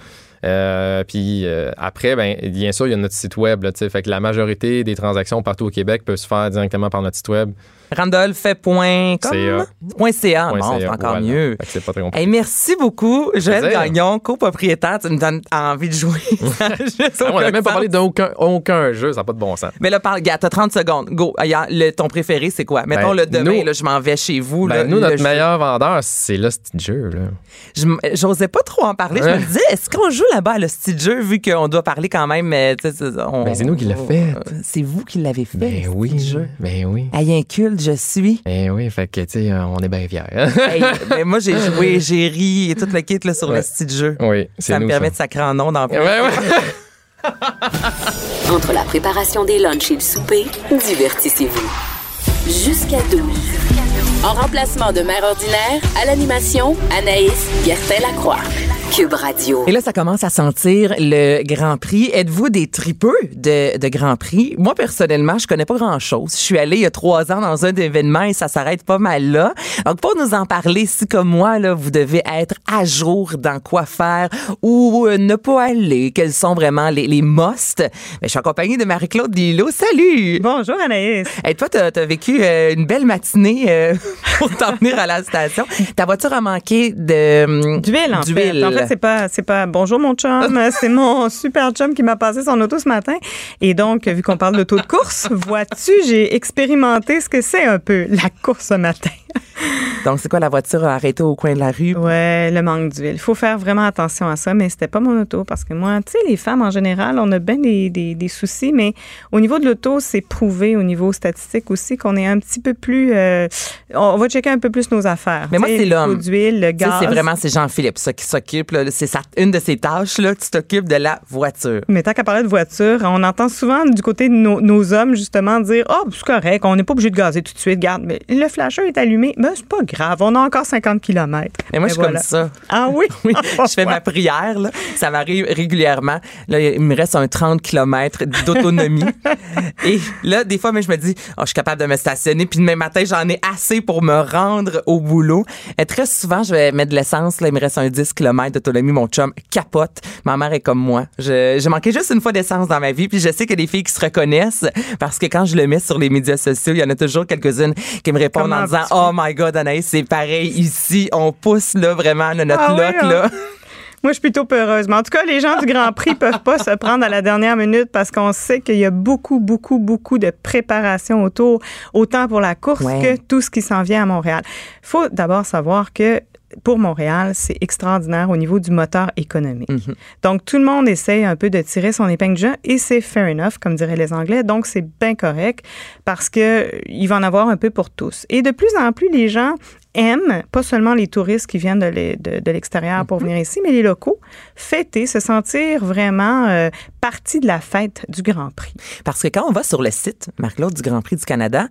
Euh, puis euh, après, ben, bien sûr, il y a notre site web. Là, fait que la majorité des transactions partout au Québec peuvent se faire directement par notre site web. Randolph.com. CA. Point .ca. Bon, c'est encore voilà. mieux. Fait que c'est pas très compliqué. Hey, merci beaucoup, Joël. Gagnon, copropriétaire. Tu me donnes envie de jouer. A Ah, on n'a même pas parlé d'aucun aucun jeu, ça n'a pas de bon sens. Mais là, parle, gars, t'as 30 secondes. Go. Ah, le- ton préféré, c'est quoi? Mettons Ben, le demain, nous- là, je m'en vais chez vous. Ben, là, nous, le notre jeu. meilleur vendeur, c'est petit jeu. J'osais pas trop en parler. Je me disais, est-ce qu'on joue là-bas à le style jeu, vu qu'on doit parler quand même. euh, on- Ben, c'est nous qui l'a fait. C'est vous qui l'avez fait. Ben oui. jeu. Ben oui. Hey, un culte, je suis. Ben oui, fait que, tu sais, euh, on est bien fiers. Hey, ben, moi, j'ai joué, j'ai ri et tout le kit là, sur le Ouais. style jeu. oui, c'est Ça me nous, permet de sacrer en nom dans Ouais, ouais. Entre la préparation des lunchs et le souper, divertissez-vous. Jusqu'à 12. En remplacement de mère ordinaire, à l'animation, Anaïs Gertin-Lacroix. Cube Radio. Et là, ça commence à sentir le Grand Prix. Êtes-vous des tripeux de, de Grand Prix? Moi, personnellement, je connais pas grand-chose. Je suis allée il y a trois ans dans un événement et ça s'arrête pas mal là. Donc, pour nous en parler, si comme moi, là, vous devez être à jour dans quoi faire ou euh, ne pas aller, quels sont vraiment les, les musts, ben, je suis accompagnée de Marie-Claude Lillo. Salut! Bonjour Anaïs. Et toi, t'as as vécu euh, une belle matinée euh, pour t'en venir à la station. Ta voiture a manqué de... D'huile, en D'huile. fait. C'est pas, c'est pas bonjour mon chum, c'est mon super chum qui m'a passé son auto ce matin. Et donc, vu qu'on parle d'auto de course, vois-tu, j'ai expérimenté ce que c'est un peu la course ce matin. Donc, c'est quoi la voiture a arrêté au coin de la rue? Ouais, le manque d'huile. Il faut faire vraiment attention à ça, mais c'était pas mon auto parce que moi, tu sais, les femmes en général, on a bien des, des, des soucis, mais au niveau de l'auto, c'est prouvé au niveau statistique aussi qu'on est un petit peu plus. euh, on va checker un peu plus nos affaires. Mais moi, c'est le l'homme. d'huile, le gaz. c'est vraiment c'est Jean-Philippe ça qui s'occupe c'est une de ses tâches là, tu t'occupes de la voiture. Mais tant qu'à parler de voiture, on entend souvent du côté de nos, nos hommes, justement, dire Ah, c'est correct, on n'est pas obligé de gazer tout de suite. Garde, mais le flasher est allumé. Ben, c'est pas grave, on a encore 50 km. Mais moi je suis comme ça. Ah oui? Oui, je fais ma prière là, ça m'arrive régulièrement. Là, il me reste un 30 km d'autonomie. Et là des fois mais je me dis oh, je suis capable de me stationner puis demain matin j'en ai assez pour me rendre au boulot. Et très souvent je vais mettre de l'essence là, il me reste un 10 km d'autonomie, mon chum capote. Ma mère est comme moi. J'ai manqué juste une fois d'essence dans ma vie puis je sais que les filles qui se reconnaissent parce que quand je le mets sur les médias sociaux, il y en a toujours quelques-unes qui me répondent Comment en disant vas-tu? "Oh my god Anaïs, c'est pareil ici, on pousse là vraiment notre Ah oui, hein? là." Moi, je suis plutôt peureuse. Mais en tout cas, les gens du Grand Prix peuvent pas se prendre à la dernière minute parce qu'on sait qu'il y a beaucoup, beaucoup, beaucoup de préparation autour, autant pour la course Ouais. que tout ce qui s'en vient à Montréal. faut d'abord savoir que pour Montréal, c'est extraordinaire au niveau du moteur économique. Donc, tout le monde essaye un peu de tirer son épingle du jeu et c'est fair enough, comme diraient les Anglais. Donc, c'est bien correct parce que il va en avoir un peu pour tous. Et de plus en plus, les gens aiment, pas seulement les touristes qui viennent de l'e- de- de l'extérieur pour venir ici, mais les locaux, fêter, se sentir vraiment euh, partie de la fête du Grand Prix. Parce que quand on va sur le site, Marc-Claude du Grand Prix du Canada,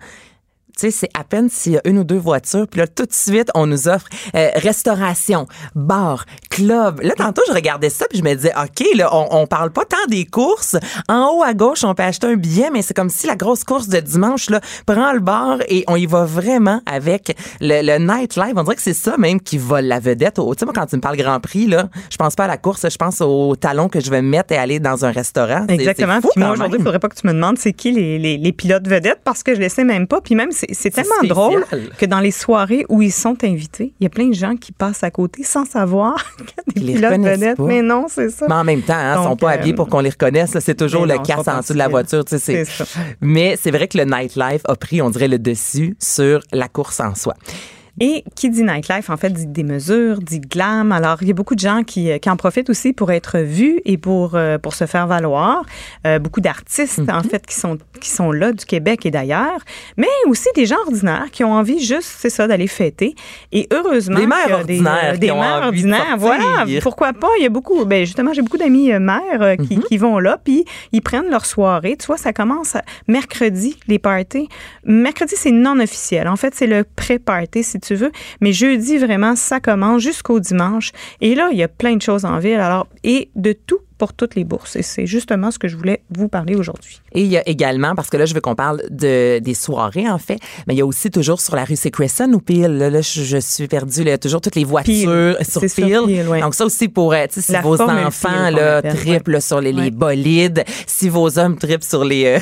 tu sais, c'est à peine s'il y a une ou deux voitures, puis là, tout de suite, on nous offre euh, restauration, bar, club. Là, tantôt, je regardais ça, puis je me disais, OK, là, on, on parle pas tant des courses. En haut à gauche, on peut acheter un billet, mais c'est comme si la grosse course de dimanche, là, prend le bar et on y va vraiment avec le, le nightlife. On dirait que c'est ça même qui vole la vedette. Tu sais, moi, quand tu me parles Grand Prix, là, je pense pas à la course, je pense au talon que je vais me mettre et aller dans un restaurant. Exactement. fou Puis moi, aujourd'hui, il faudrait pas que tu me demandes c'est qui les, les, les pilotes vedettes parce que je les sais même pas. Puis même, c'est c'est tellement drôle que dans les soirées où ils sont invités, il y a plein de gens qui passent à côté sans savoir qu'il y a Ils des les pilotes vedettes. pas. Mais non, c'est ça. Mais en même temps, hein, ils sont Donc, pas euh, habillés pour qu'on les reconnaisse. C'est toujours le non, casse sont en dessous de la voiture. tu sais, c'est- C'est ça. Mais c'est vrai que le nightlife a pris, on dirait, le dessus sur la course en soi. Et qui dit nightlife, en fait, dit des mesures, dit glam. Alors, il y a beaucoup de gens qui, qui en profitent aussi pour être vus et pour, euh, pour se faire valoir. Euh, beaucoup d'artistes, en fait, qui sont, qui sont là du Québec et d'ailleurs. Mais aussi des gens ordinaires qui ont envie juste, c'est ça, d'aller fêter. Et heureusement. Des mères ordinaires Des, ont mères de ordinaires. Voilà. Pourquoi pas? Il y a beaucoup. Ben, justement, j'ai beaucoup d'amis euh, mères euh, qui, qui vont là, puis ils prennent leur soirée. Tu vois, ça commence mercredi, les parties. Mercredi, c'est non officiel. En fait, c'est le pré-party, si tu veux. Mais jeudi, vraiment, ça commence jusqu'au dimanche. Et là, il y a plein de choses en ville. Alors, et de tout pour toutes les bourses. Et c'est justement ce que je voulais vous parler aujourd'hui. Et il y a également, parce que là, je veux qu'on parle de, des soirées, en fait, mais il y a aussi toujours sur la rue, c'est ou Peel? Là, là, je, je suis perdue. Là, il y a toujours toutes les voitures Peel. sur Peel. Peel, ouais. Donc ça aussi pour, euh, tu si La vos enfants là, là, sur les, les bolides, si vos hommes trippent sur les, euh,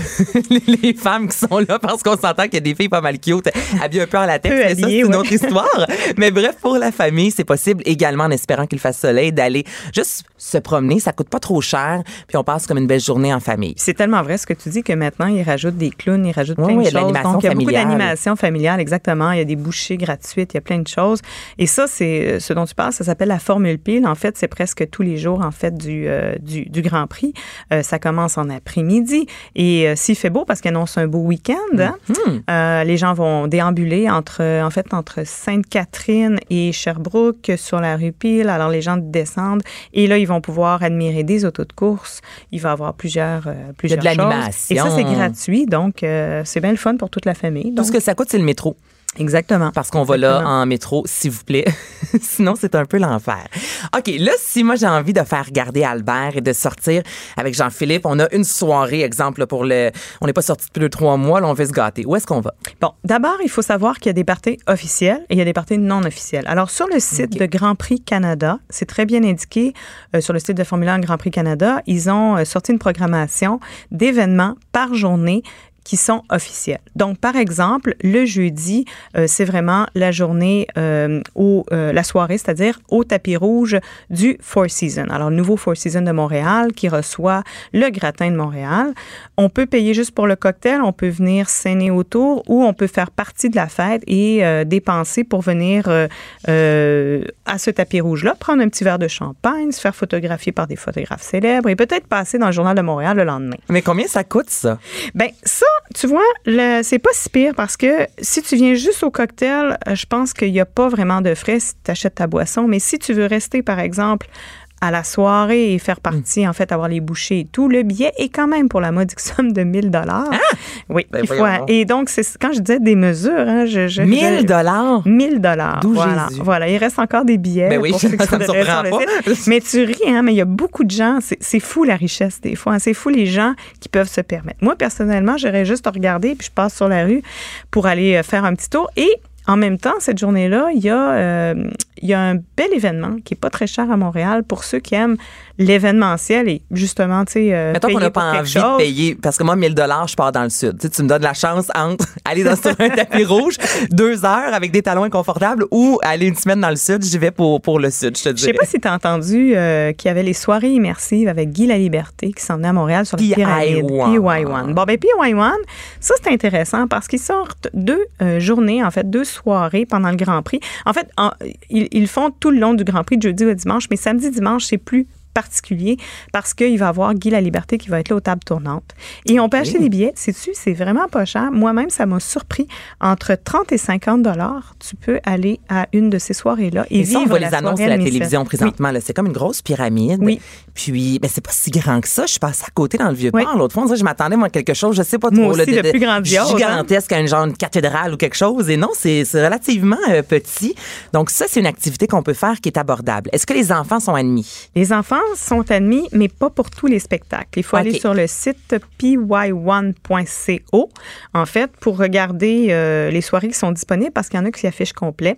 les femmes qui sont là, parce qu'on s'entend qu'il y a des filles pas mal cute, habillées un peu en latex, Peu mais ça, c'est une autre histoire. mais bref, pour la famille, c'est possible également, en espérant qu'il fasse soleil, d'aller juste se promener. Ça coûte pas trop cher, puis on passe comme une belle journée en famille. C'est tellement vrai ce que tu dis que maintenant, ils rajoutent des clowns, ils rajoutent Oui, plein oui, de il y a de choses. Donc, il y a beaucoup d'animation familiale, exactement. Il y a des bouchées gratuites, il y a plein de choses. Et ça, c'est euh, ce dont tu parles, ça s'appelle la Formule Pile. En fait, c'est presque tous les jours, en fait, du, euh, du, du Grand Prix. Euh, ça commence en après-midi. Et euh, s'il fait beau, parce qu'il annonce un beau week-end, hein, Mm-hmm. les gens vont déambuler entre, en fait, entre Sainte-Catherine et Sherbrooke sur la rue Pile. Alors, les gens descendent et là, ils vont pouvoir admirer des autos de course. Il va y avoir plusieurs, euh, plusieurs de choses. l'animation. Et ça, c'est gratuit. Donc, euh, c'est bien le fun pour toute la famille. Tout Donc, ce que ça coûte, c'est le métro. Exactement. Parce qu'on va là en métro, s'il vous plaît. Sinon, c'est un peu l'enfer. OK, là, si moi j'ai envie de faire garder Albert et de sortir avec Jean-Philippe, on a une soirée, exemple, pour le. On n'est pas sorti depuis deux, trois mois, là, on veut se gâter. Où est-ce qu'on va? Bon, d'abord, il faut savoir qu'il y a des parties officielles et il y a des parties non officielles. Alors, sur le site de Grand Prix Canada, c'est très bien indiqué euh, sur le site de Formule 1 Grand Prix Canada, ils ont euh, sorti une programmation d'événements par journée qui sont officiels. Donc, par exemple, le jeudi, euh, c'est vraiment la journée euh, au, euh, la soirée, c'est-à-dire au tapis rouge du Four Seasons. Alors, le nouveau Four Seasons de Montréal qui reçoit le gratin de Montréal. On peut payer juste pour le cocktail, on peut venir s'aîner autour ou on peut faire partie de la fête et euh, dépenser pour venir à ce tapis rouge-là, prendre un petit verre de champagne, se faire photographier par des photographes célèbres et peut-être passer dans le Journal de Montréal le lendemain. Mais combien ça coûte, ça? Ben ça, tu vois, c'est pas si pire parce que si tu viens juste au cocktail, euh, je pense qu'il n'y a pas vraiment de frais si tu achètes ta boisson. Mais si tu veux rester, par exemple, à la soirée et faire partie, en fait, avoir les bouchées et tout, le billet est quand même pour la modique somme de 1000 dollars. Oui, Ben il faut. Et donc, c'est quand je disais des mesures, hein, je, je 1000 je- dollars? 1000 dollars. Voilà, Jésus. voilà, il reste encore des billets. Ben oui, pour ceux qui ça sont pas. Mais tu ris, hein, mais il y a beaucoup de gens. C'est fou la richesse des fois. hein. C'est fou les gens qui peuvent se permettre. Moi, personnellement, j'aurais juste regardé puis je passe sur la rue pour aller euh, faire un petit tour. Et en même temps, cette journée-là, il y, a, euh, il y a un bel événement qui est pas très cher à Montréal pour ceux qui aiment l'événementiel et justement, tu sais, euh, Mettons qu'on n'a pas envie de payer, parce que moi, 1000 dollars, je pars dans le sud. Tu, me donnes la chance entre aller dans un tapis rouge, deux heures avec des talons inconfortables, ou aller une semaine dans le sud, j'y vais pour, pour le sud, je te Je dis. sais pas si tu as entendu euh, qu'il y avait les soirées immersives avec Guy Laliberté qui s'en venait à Montréal sur PY1. la pyramide. PY1. Bon, ben PY1, ça c'est intéressant parce qu'ils sortent deux euh, journées, en fait, deux soirées pendant le Grand Prix. En fait, ils, ils font tout le long du Grand Prix de jeudi au dimanche, mais samedi, dimanche, c'est plus particulier parce qu'il va y avoir Guy La Liberté qui va être là aux tables tournantes. Et on peut acheter des billets, sais-tu, c'est vraiment pas cher. Moi-même, ça m'a surpris. Entre 30 et 50 dollars, tu peux aller à une de ces soirées-là et, Et ça, on voit la les annonces à la télévision présentement. C'est comme une grosse pyramide. Oui. Puis, ben, c'est pas si grand que ça. Je suis passée à côté dans le vieux port. Oui. L'autre fois, on dirait que je m'attendais à quelque chose, je sais pas trop. Moi aussi, là, de plus grandiose, hein. Gigantesque à une genre de cathédrale ou quelque chose. Et non, c'est c'est relativement euh, petit. Donc, ça, c'est une activité qu'on peut faire qui est abordable. Est-ce que les enfants sont admis? Les enfants sont admis, mais pas pour tous les spectacles. Il faut aller sur le site py1.co, en fait, pour regarder euh, les soirées qui sont disponibles parce qu'il y en a qui affichent complet.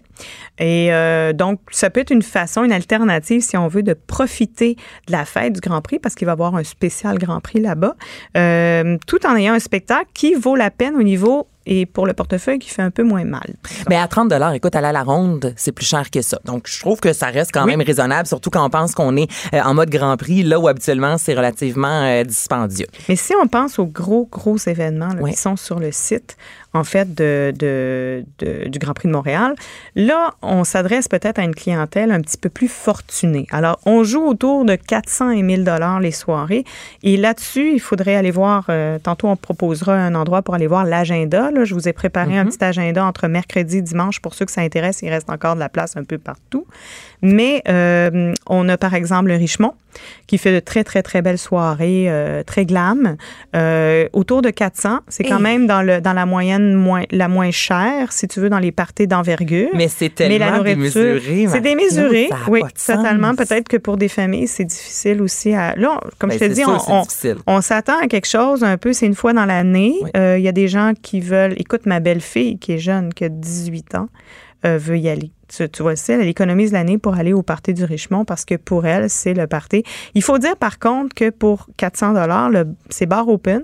Et euh, donc, ça peut être une façon, une alternative, si on veut, de profiter de la fête du Grand Prix parce qu'il va y avoir un spécial Grand Prix là-bas, euh, tout en ayant un spectacle qui vaut la peine au niveau et pour le portefeuille qui fait un peu moins mal. Mais à 30 écoute, à la ronde, c'est plus cher que ça. Donc, je trouve que ça reste quand même raisonnable, surtout quand on pense qu'on est euh, en mode Grand Prix, là où habituellement, c'est relativement euh, dispendieux. Mais si on pense aux gros, gros événements là, qui sont sur le site, en fait, de, de, du Grand Prix de Montréal. Là, on s'adresse peut-être à une clientèle un petit peu plus fortunée. Alors, on joue autour de 400 et 1000 dollars les soirées. Et là-dessus, il faudrait aller voir, euh, tantôt on proposera un endroit pour aller voir l'agenda. Je vous ai préparé un mm-hmm. petit agenda entre mercredi et dimanche. Pour ceux que ça intéresse, il reste encore de la place un peu partout. Mais euh, on a par exemple le Richemont qui fait de très, très, très belles soirées, euh, très glam, euh, autour de 400. C'est quand même dans, le, dans la moyenne moins, la moins chère, si tu veux, dans les parties d'envergure. Mais c'est tellement démesuré. C'est démesuré, oui, totalement. Peut-être que pour des familles, c'est difficile aussi à... Là, comme ben, je te dis, on, on, s'attend à quelque chose un peu, c'est une fois dans l'année. Il y a des gens qui veulent... Écoute, ma belle-fille, qui est jeune, qui a 18 ans, veut y aller tu, vois, elle, elle économise l'année pour aller au party du Richemont parce que pour elle, c'est le party. Il faut dire par contre que pour 400 dollars, c'est bar open.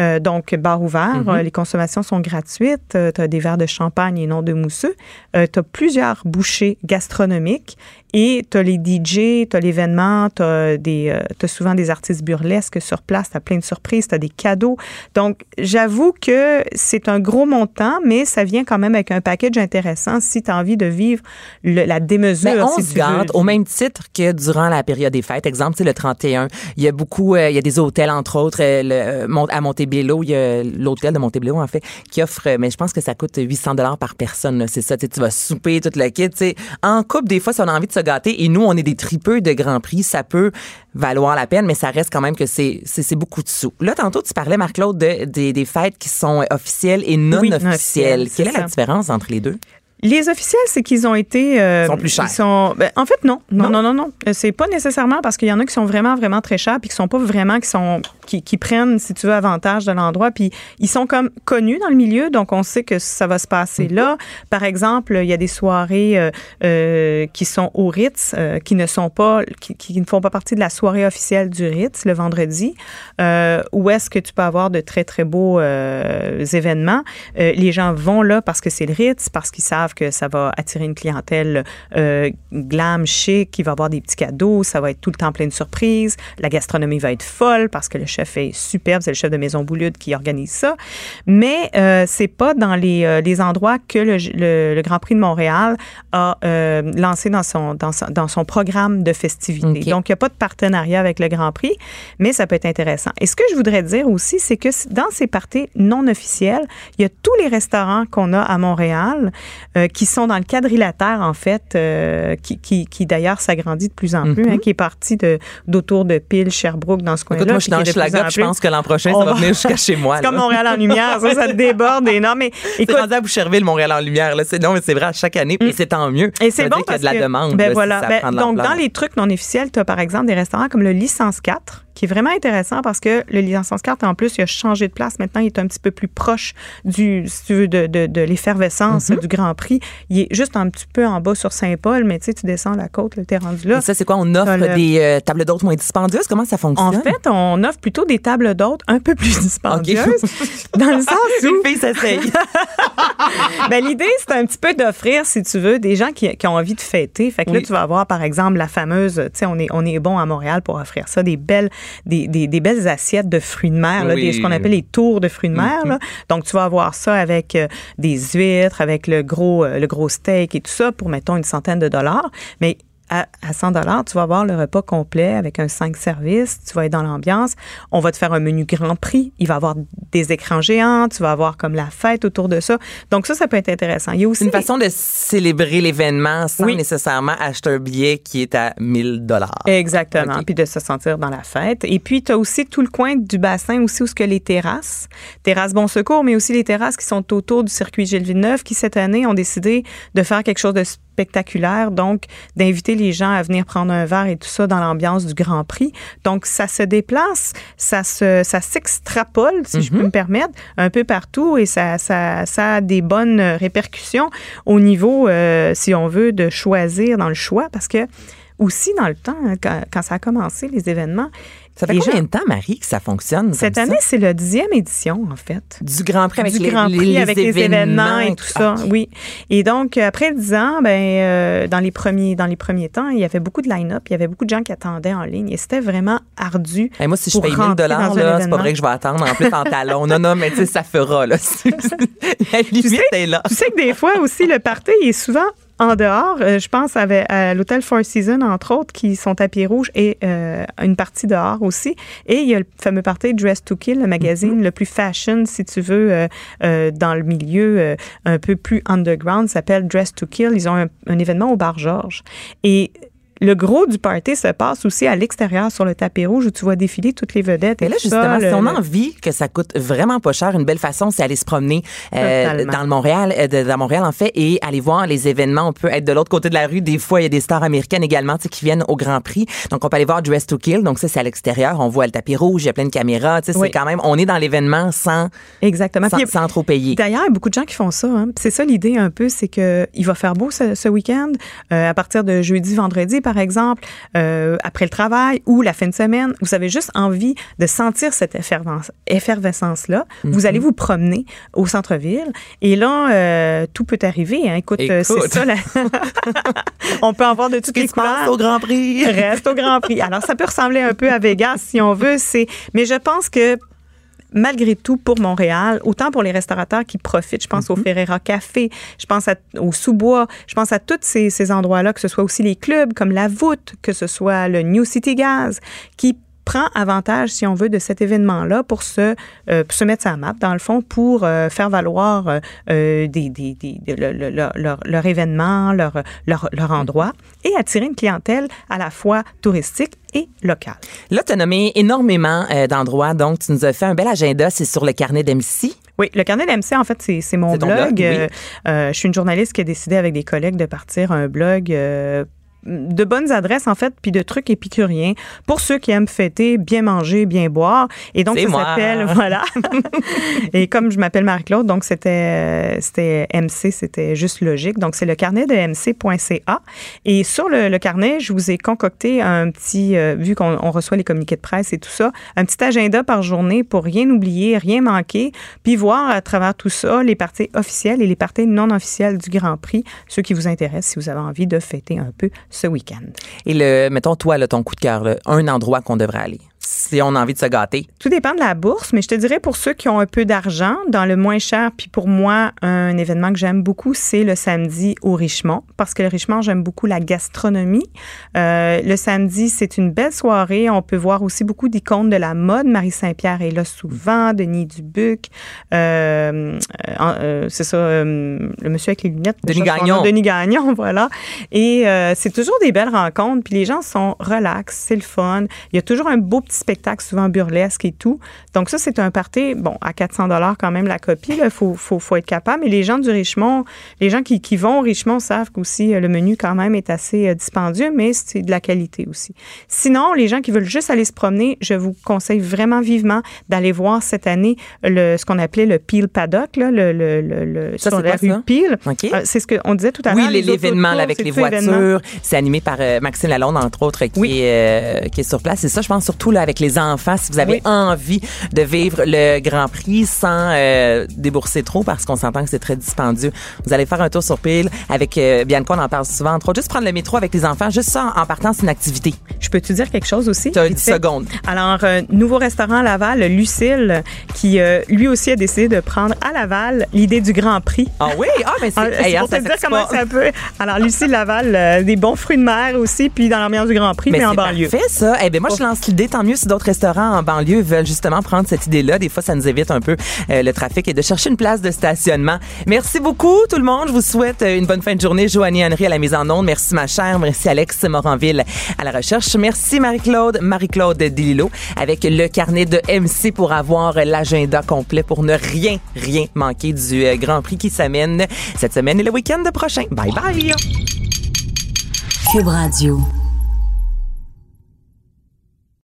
Euh, donc, bar ouvert, mm-hmm. les consommations sont gratuites. Euh, tu as des verres de champagne et non de mousseux. Euh, tu as plusieurs bouchées gastronomiques et tu as les DJ, tu as l'événement, tu as, euh, souvent des artistes burlesques sur place, tu as plein de surprises, tu as des cadeaux. Donc, j'avoue que c'est un gros montant, mais ça vient quand même avec un package intéressant si tu as envie de vivre la démesure. Mais on se garde au même titre que durant la période des fêtes. Exemple, c'est le 31. Il y a beaucoup, euh, il y a des hôtels, entre autres, euh, le, à Montebello, il y a l'hôtel de Montebello, en fait, qui offre, mais je pense que ça coûte 800 dollars par personne. C'est ça, tu vas souper, tout le kit. En couple, des fois, si on a envie de se gâter et nous, on est des tripeux de Grand Prix, ça peut valoir la peine, mais ça reste quand même que c'est, c'est, beaucoup de sous. Là, tantôt, tu parlais, Marc-Claude, de, des, des fêtes qui sont officielles et non officielles. Quelle est la différence entre les deux? Les officiels, c'est qu'ils ont été. Euh, ils sont plus chers. sont, ben, en fait, non. Non, non, non, non. Euh, c'est pas nécessairement parce qu'il y en a qui sont vraiment, vraiment très chers puis qui sont pas vraiment, qui sont, qui, qui prennent, si tu veux, avantage de l'endroit. Puis ils sont comme connus dans le milieu, donc on sait que ça va se passer mhm. là. Par exemple, il y a des soirées euh, euh qui sont au Ritz, qui ne sont pas, qui, qui, ne font pas partie de la soirée officielle du Ritz le vendredi, où est-ce que tu peux avoir de très, très beaux événements. les gens vont là parce que c'est le Ritz, parce qu'ils savent que ça va attirer une clientèle euh, glam, chic, qui va avoir des petits cadeaux, ça va être tout le temps plein de surprises. La gastronomie va être folle parce que le chef est superbe, c'est le chef de Maison Boulude qui organise ça. Mais euh, c'est pas dans les, euh, les endroits que le, le, Grand Prix de Montréal a euh, lancé dans son, dans, son, dans son programme de festivités. Donc, il n'y a pas de partenariat avec le Grand Prix, mais ça peut être intéressant. Et ce que je voudrais dire aussi, c'est que dans ces parties non officielles, il y a tous les restaurants qu'on a à Montréal euh, qui sont dans le quadrilatère, en fait, euh, qui, qui, qui d'ailleurs s'agrandit de plus en plus, hein, mhm. qui est parti de, d'autour de Pile, Sherbrooke, dans ce coin-là. Écoute, moi, je suis dans je pense que l'an prochain, ça va venir jusqu'à chez moi. C'est comme Montréal en lumière, ça, ça déborde. Et non, mais écoute. C'est à Boucherville, Montréal en lumière. Là. C'est, non, mais c'est vrai, à chaque année, et mm. c'est tant mieux. Et c'est bon parce qu'il y a de la demande. Ben voilà. Ben, donc, dans les trucs non officiels, tu as par exemple des restaurants comme le Licence 4, qui est vraiment intéressant parce que le licence carte, en plus, il a changé de place. Maintenant, il est un petit peu plus proche du, si tu veux, de, de, de l'effervescence mm-hmm. du Grand Prix. Il est juste un petit peu en bas sur Saint-Paul, mais tu sais, tu descends la côte, le terrain rendu là. Et ça, c'est quoi? On offre des euh, tables d'hôtes moins dispendieuses? Comment ça fonctionne? En fait, on offre plutôt des tables d'hôtes un peu plus dispendieuses. dans le sens où... Une fille ben, l'idée, c'est un petit peu d'offrir, si tu veux, des gens qui, qui, ont envie de fêter. Fait que là, tu vas avoir, par exemple, la fameuse, tu sais, on est, on est bon à Montréal pour offrir ça, des belles des, des, belles assiettes de fruits de mer, là, ce qu'on appelle les tours de fruits de mer. Là. Mm-hmm. Donc, tu vas avoir ça avec euh, des huîtres, avec le gros, euh, le gros steak et tout ça pour, mettons, une centaine de dollars. Mais à, 100 dollars, tu vas avoir le repas complet avec un 5 services, tu vas être dans l'ambiance. On va te faire un menu grand prix, il va y avoir des écrans géants, tu vas avoir comme la fête autour de ça. Donc ça ça peut être intéressant. Il y a aussi une façon de célébrer l'événement sans nécessairement acheter un billet qui est à 1000 dollars. Exactement, puis de se sentir dans la fête. Et puis tu as aussi tout le coin du bassin aussi où ce que les terrasses, terrasses Bon Secours, mais aussi les terrasses qui sont autour du circuit Gilles Villeneuve qui cette année ont décidé de faire quelque chose de spectaculaire, donc d'inviter les gens à venir prendre un verre et tout ça dans l'ambiance du Grand Prix. Donc ça se déplace, ça se, ça s'extrapole, si je peux mhm. me permettre, un peu partout et ça, ça, ça a des bonnes répercussions au niveau, euh, si on veut, de choisir dans le choix, parce que aussi dans le temps, hein, quand, ça a commencé, les événements, Ça fait Les combien de temps, Marie, que ça fonctionne? Cette année, c'est la dixième édition, en fait. Du Grand Prix avec du les, Grand Prix les- avec les événements et tout ça, Ah, oui. Et donc euh, après dix ans, ben euh, dans les premiers dans les premiers temps, il y avait beaucoup de line-up, il y avait beaucoup de gens qui attendaient en ligne et c'était vraiment ardu. Hey, moi, si je paye 1000 rentrer dollars, dans un là, c'est pas vrai que je vais attendre. En plus, en talon. Non, non, mais tu sais, ça fera, là. La limite sais- est là. Tu sais que des fois aussi le party est souvent en dehors, Euh, je pense avec, à l'hôtel Four Seasons, entre autres, qui sont tapis rouges et euh, une partie dehors aussi. Et il y a le fameux party Dress to Kill, le magazine le plus fashion, si tu veux, euh, dans le milieu un peu plus underground, s'appelle Dress to Kill. Ils ont un, un événement au bar Georges. Et le gros du party se passe aussi à l'extérieur sur le tapis rouge où tu vois défiler toutes les vedettes. Mais et là, justement, ça, si le- on a envie que ça coûte vraiment pas cher, une belle façon, c'est aller se promener euh, dans le Montréal, euh, dans Montréal en fait, et aller voir les événements. On peut être de l'autre côté de la rue. Des fois, il y a des stars américaines également, tu sais, qui viennent au Grand Prix. Donc, on peut aller voir Dress to Kill. Donc, ça, c'est à l'extérieur. On voit le tapis rouge, il y a plein de caméras. Tu sais, Oui. c'est quand même, on est dans l'événement sans, Exactement. sans, trop payer. D'ailleurs, il y a beaucoup de gens qui font ça. hein. C'est ça l'idée un peu, c'est que il va faire beau ce, ce week-end, euh, à partir de jeudi, vendredi, par exemple, euh, après le travail ou la fin de semaine. Vous avez juste envie de sentir cette effervescence- effervescence-là. Vous allez vous promener au centre-ville et là, euh, tout peut arriver. hein. Écoute, euh, Écoute. c'est ça. la- On peut en voir de toutes les qui se passe couleurs au Grand Prix. reste au Grand Prix. Alors, ça peut ressembler un peu à Vegas, si on veut. C'est, mais je pense que malgré tout, pour Montréal, autant pour les restaurateurs qui profitent, je pense au Ferrera Café, je pense à- au Sous-Bois, je pense à tous ces, ces endroits-là, que ce soit aussi les clubs comme la Voûte, que ce soit le New City Gaz, qui prend avantage, si on veut, de cet événement-là pour se, euh, pour se mettre sa map, dans le fond, pour euh, faire valoir euh, des, des, des- de- le- le- leur, événement, leur, leur, leur endroit, et attirer une clientèle à la fois touristique et locale. Là, tu as nommé énormément euh, d'endroits. Donc, tu nous as fait un bel agenda. C'est sur le carnet d'MC. Oui, le carnet d'MC, en fait, c'est mon blog. blog, oui. Euh, je suis une journaliste qui a décidé avec des collègues de partir un blog. euh, de bonnes adresses, en fait, puis de trucs épicuriens pour ceux qui aiment fêter, bien manger, bien boire. Et donc, ça s'appelle, voilà. Et comme je m'appelle Marie-Claude, donc c'était c'était MC, c'était juste logique. Donc, c'est le carnet de MC.ca. Et sur le, le carnet, je vous ai concocté un petit, euh, vu qu'on on reçoit les communiqués de presse et tout ça, un petit agenda par journée pour rien oublier, rien manquer, puis voir à travers tout ça les parties officielles et les parties non officielles du Grand Prix, ceux qui vous intéressent si vous avez envie de fêter un peu ce week-end. Et le, mettons, toi, là, ton coup de cœur, un endroit qu'on devrait aller. Si on a envie de se gâter. Tout dépend de la bourse, mais je te dirais pour ceux qui ont un peu d'argent, dans le moins cher, puis pour moi, un événement que j'aime beaucoup, c'est le samedi au Richemont, parce que le Richemont, j'aime beaucoup la gastronomie. Euh, le samedi, c'est une belle soirée. On peut voir aussi beaucoup d'icônes de la mode. Marie Saint-Pierre est là souvent, Denis Dubuc, euh, euh, c'est ça, le monsieur avec les lunettes. Denis Gagnon. Denis Gagnon, voilà. Et c'est toujours des belles rencontres, puis les gens sont relax, c'est le fun. Il y a toujours un beau petit spectacle, souvent burlesque et tout. Donc ça, c'est un party, bon, à 400 dollars quand même la copie, il faut, faut, faut être capable. Mais les gens du Richemont, les gens qui, qui vont au Richemont savent qu'aussi euh, le menu quand même est assez euh, dispendieux, mais c'est de la qualité aussi. Sinon, les gens qui veulent juste aller se promener, je vous conseille vraiment vivement d'aller voir cette année le, ce qu'on appelait le Peel Paddock, là, le, le, le, le- Ça, sur c'est la rue ça? Peel. Euh, c'est ce qu'on disait tout à Oui, l'heure. les l'événement avec c'est les voitures. C'est animé par Maxime Lalonde, entre autres, qui, Oui. est, euh, qui est sur place. Et ça, je pense surtout là, avec les enfants, si vous avez Oui. envie de vivre le Grand Prix sans euh, débourser trop, parce qu'on s'entend que c'est très dispendieux. Vous allez faire un tour sur pile avec euh, Bianca, on en parle souvent, entre autres. Juste prendre le métro avec les enfants, juste ça, en partant, c'est une activité. Je peux te dire quelque chose aussi? Tu as Vite 10 fait. secondes. Alors, euh, nouveau restaurant à Laval, Lucille, qui euh, lui aussi a décidé de prendre à Laval l'idée du Grand Prix. Ah oui? Ah, mais c'est... Ah, hey, hein, pour te ça dire fait comment ça peut. Alors, Lucille Laval, des bons fruits de mer aussi, puis dans l'ambiance du Grand Prix, mais, en c'est banlieue. parfait, ça. Eh ben moi, je lance l'idée. Tant mieux si d'autres restaurants en banlieue veulent justement prendre cette idée-là. Des fois, ça nous évite un peu euh, le trafic et de chercher une place de stationnement. Merci beaucoup, tout le monde. Je vous souhaite euh, une bonne fin de journée. Joanie Henry à la mise en onde. Merci, ma chère. Merci, Alex Moranville à la recherche. Merci, Marie-Claude. Marie-Claude Delilo avec le carnet de MC pour avoir l'agenda complet pour ne rien, rien manquer du euh, Grand Prix qui s'amène cette semaine et le week-end prochain. Bye bye. Cube Radio.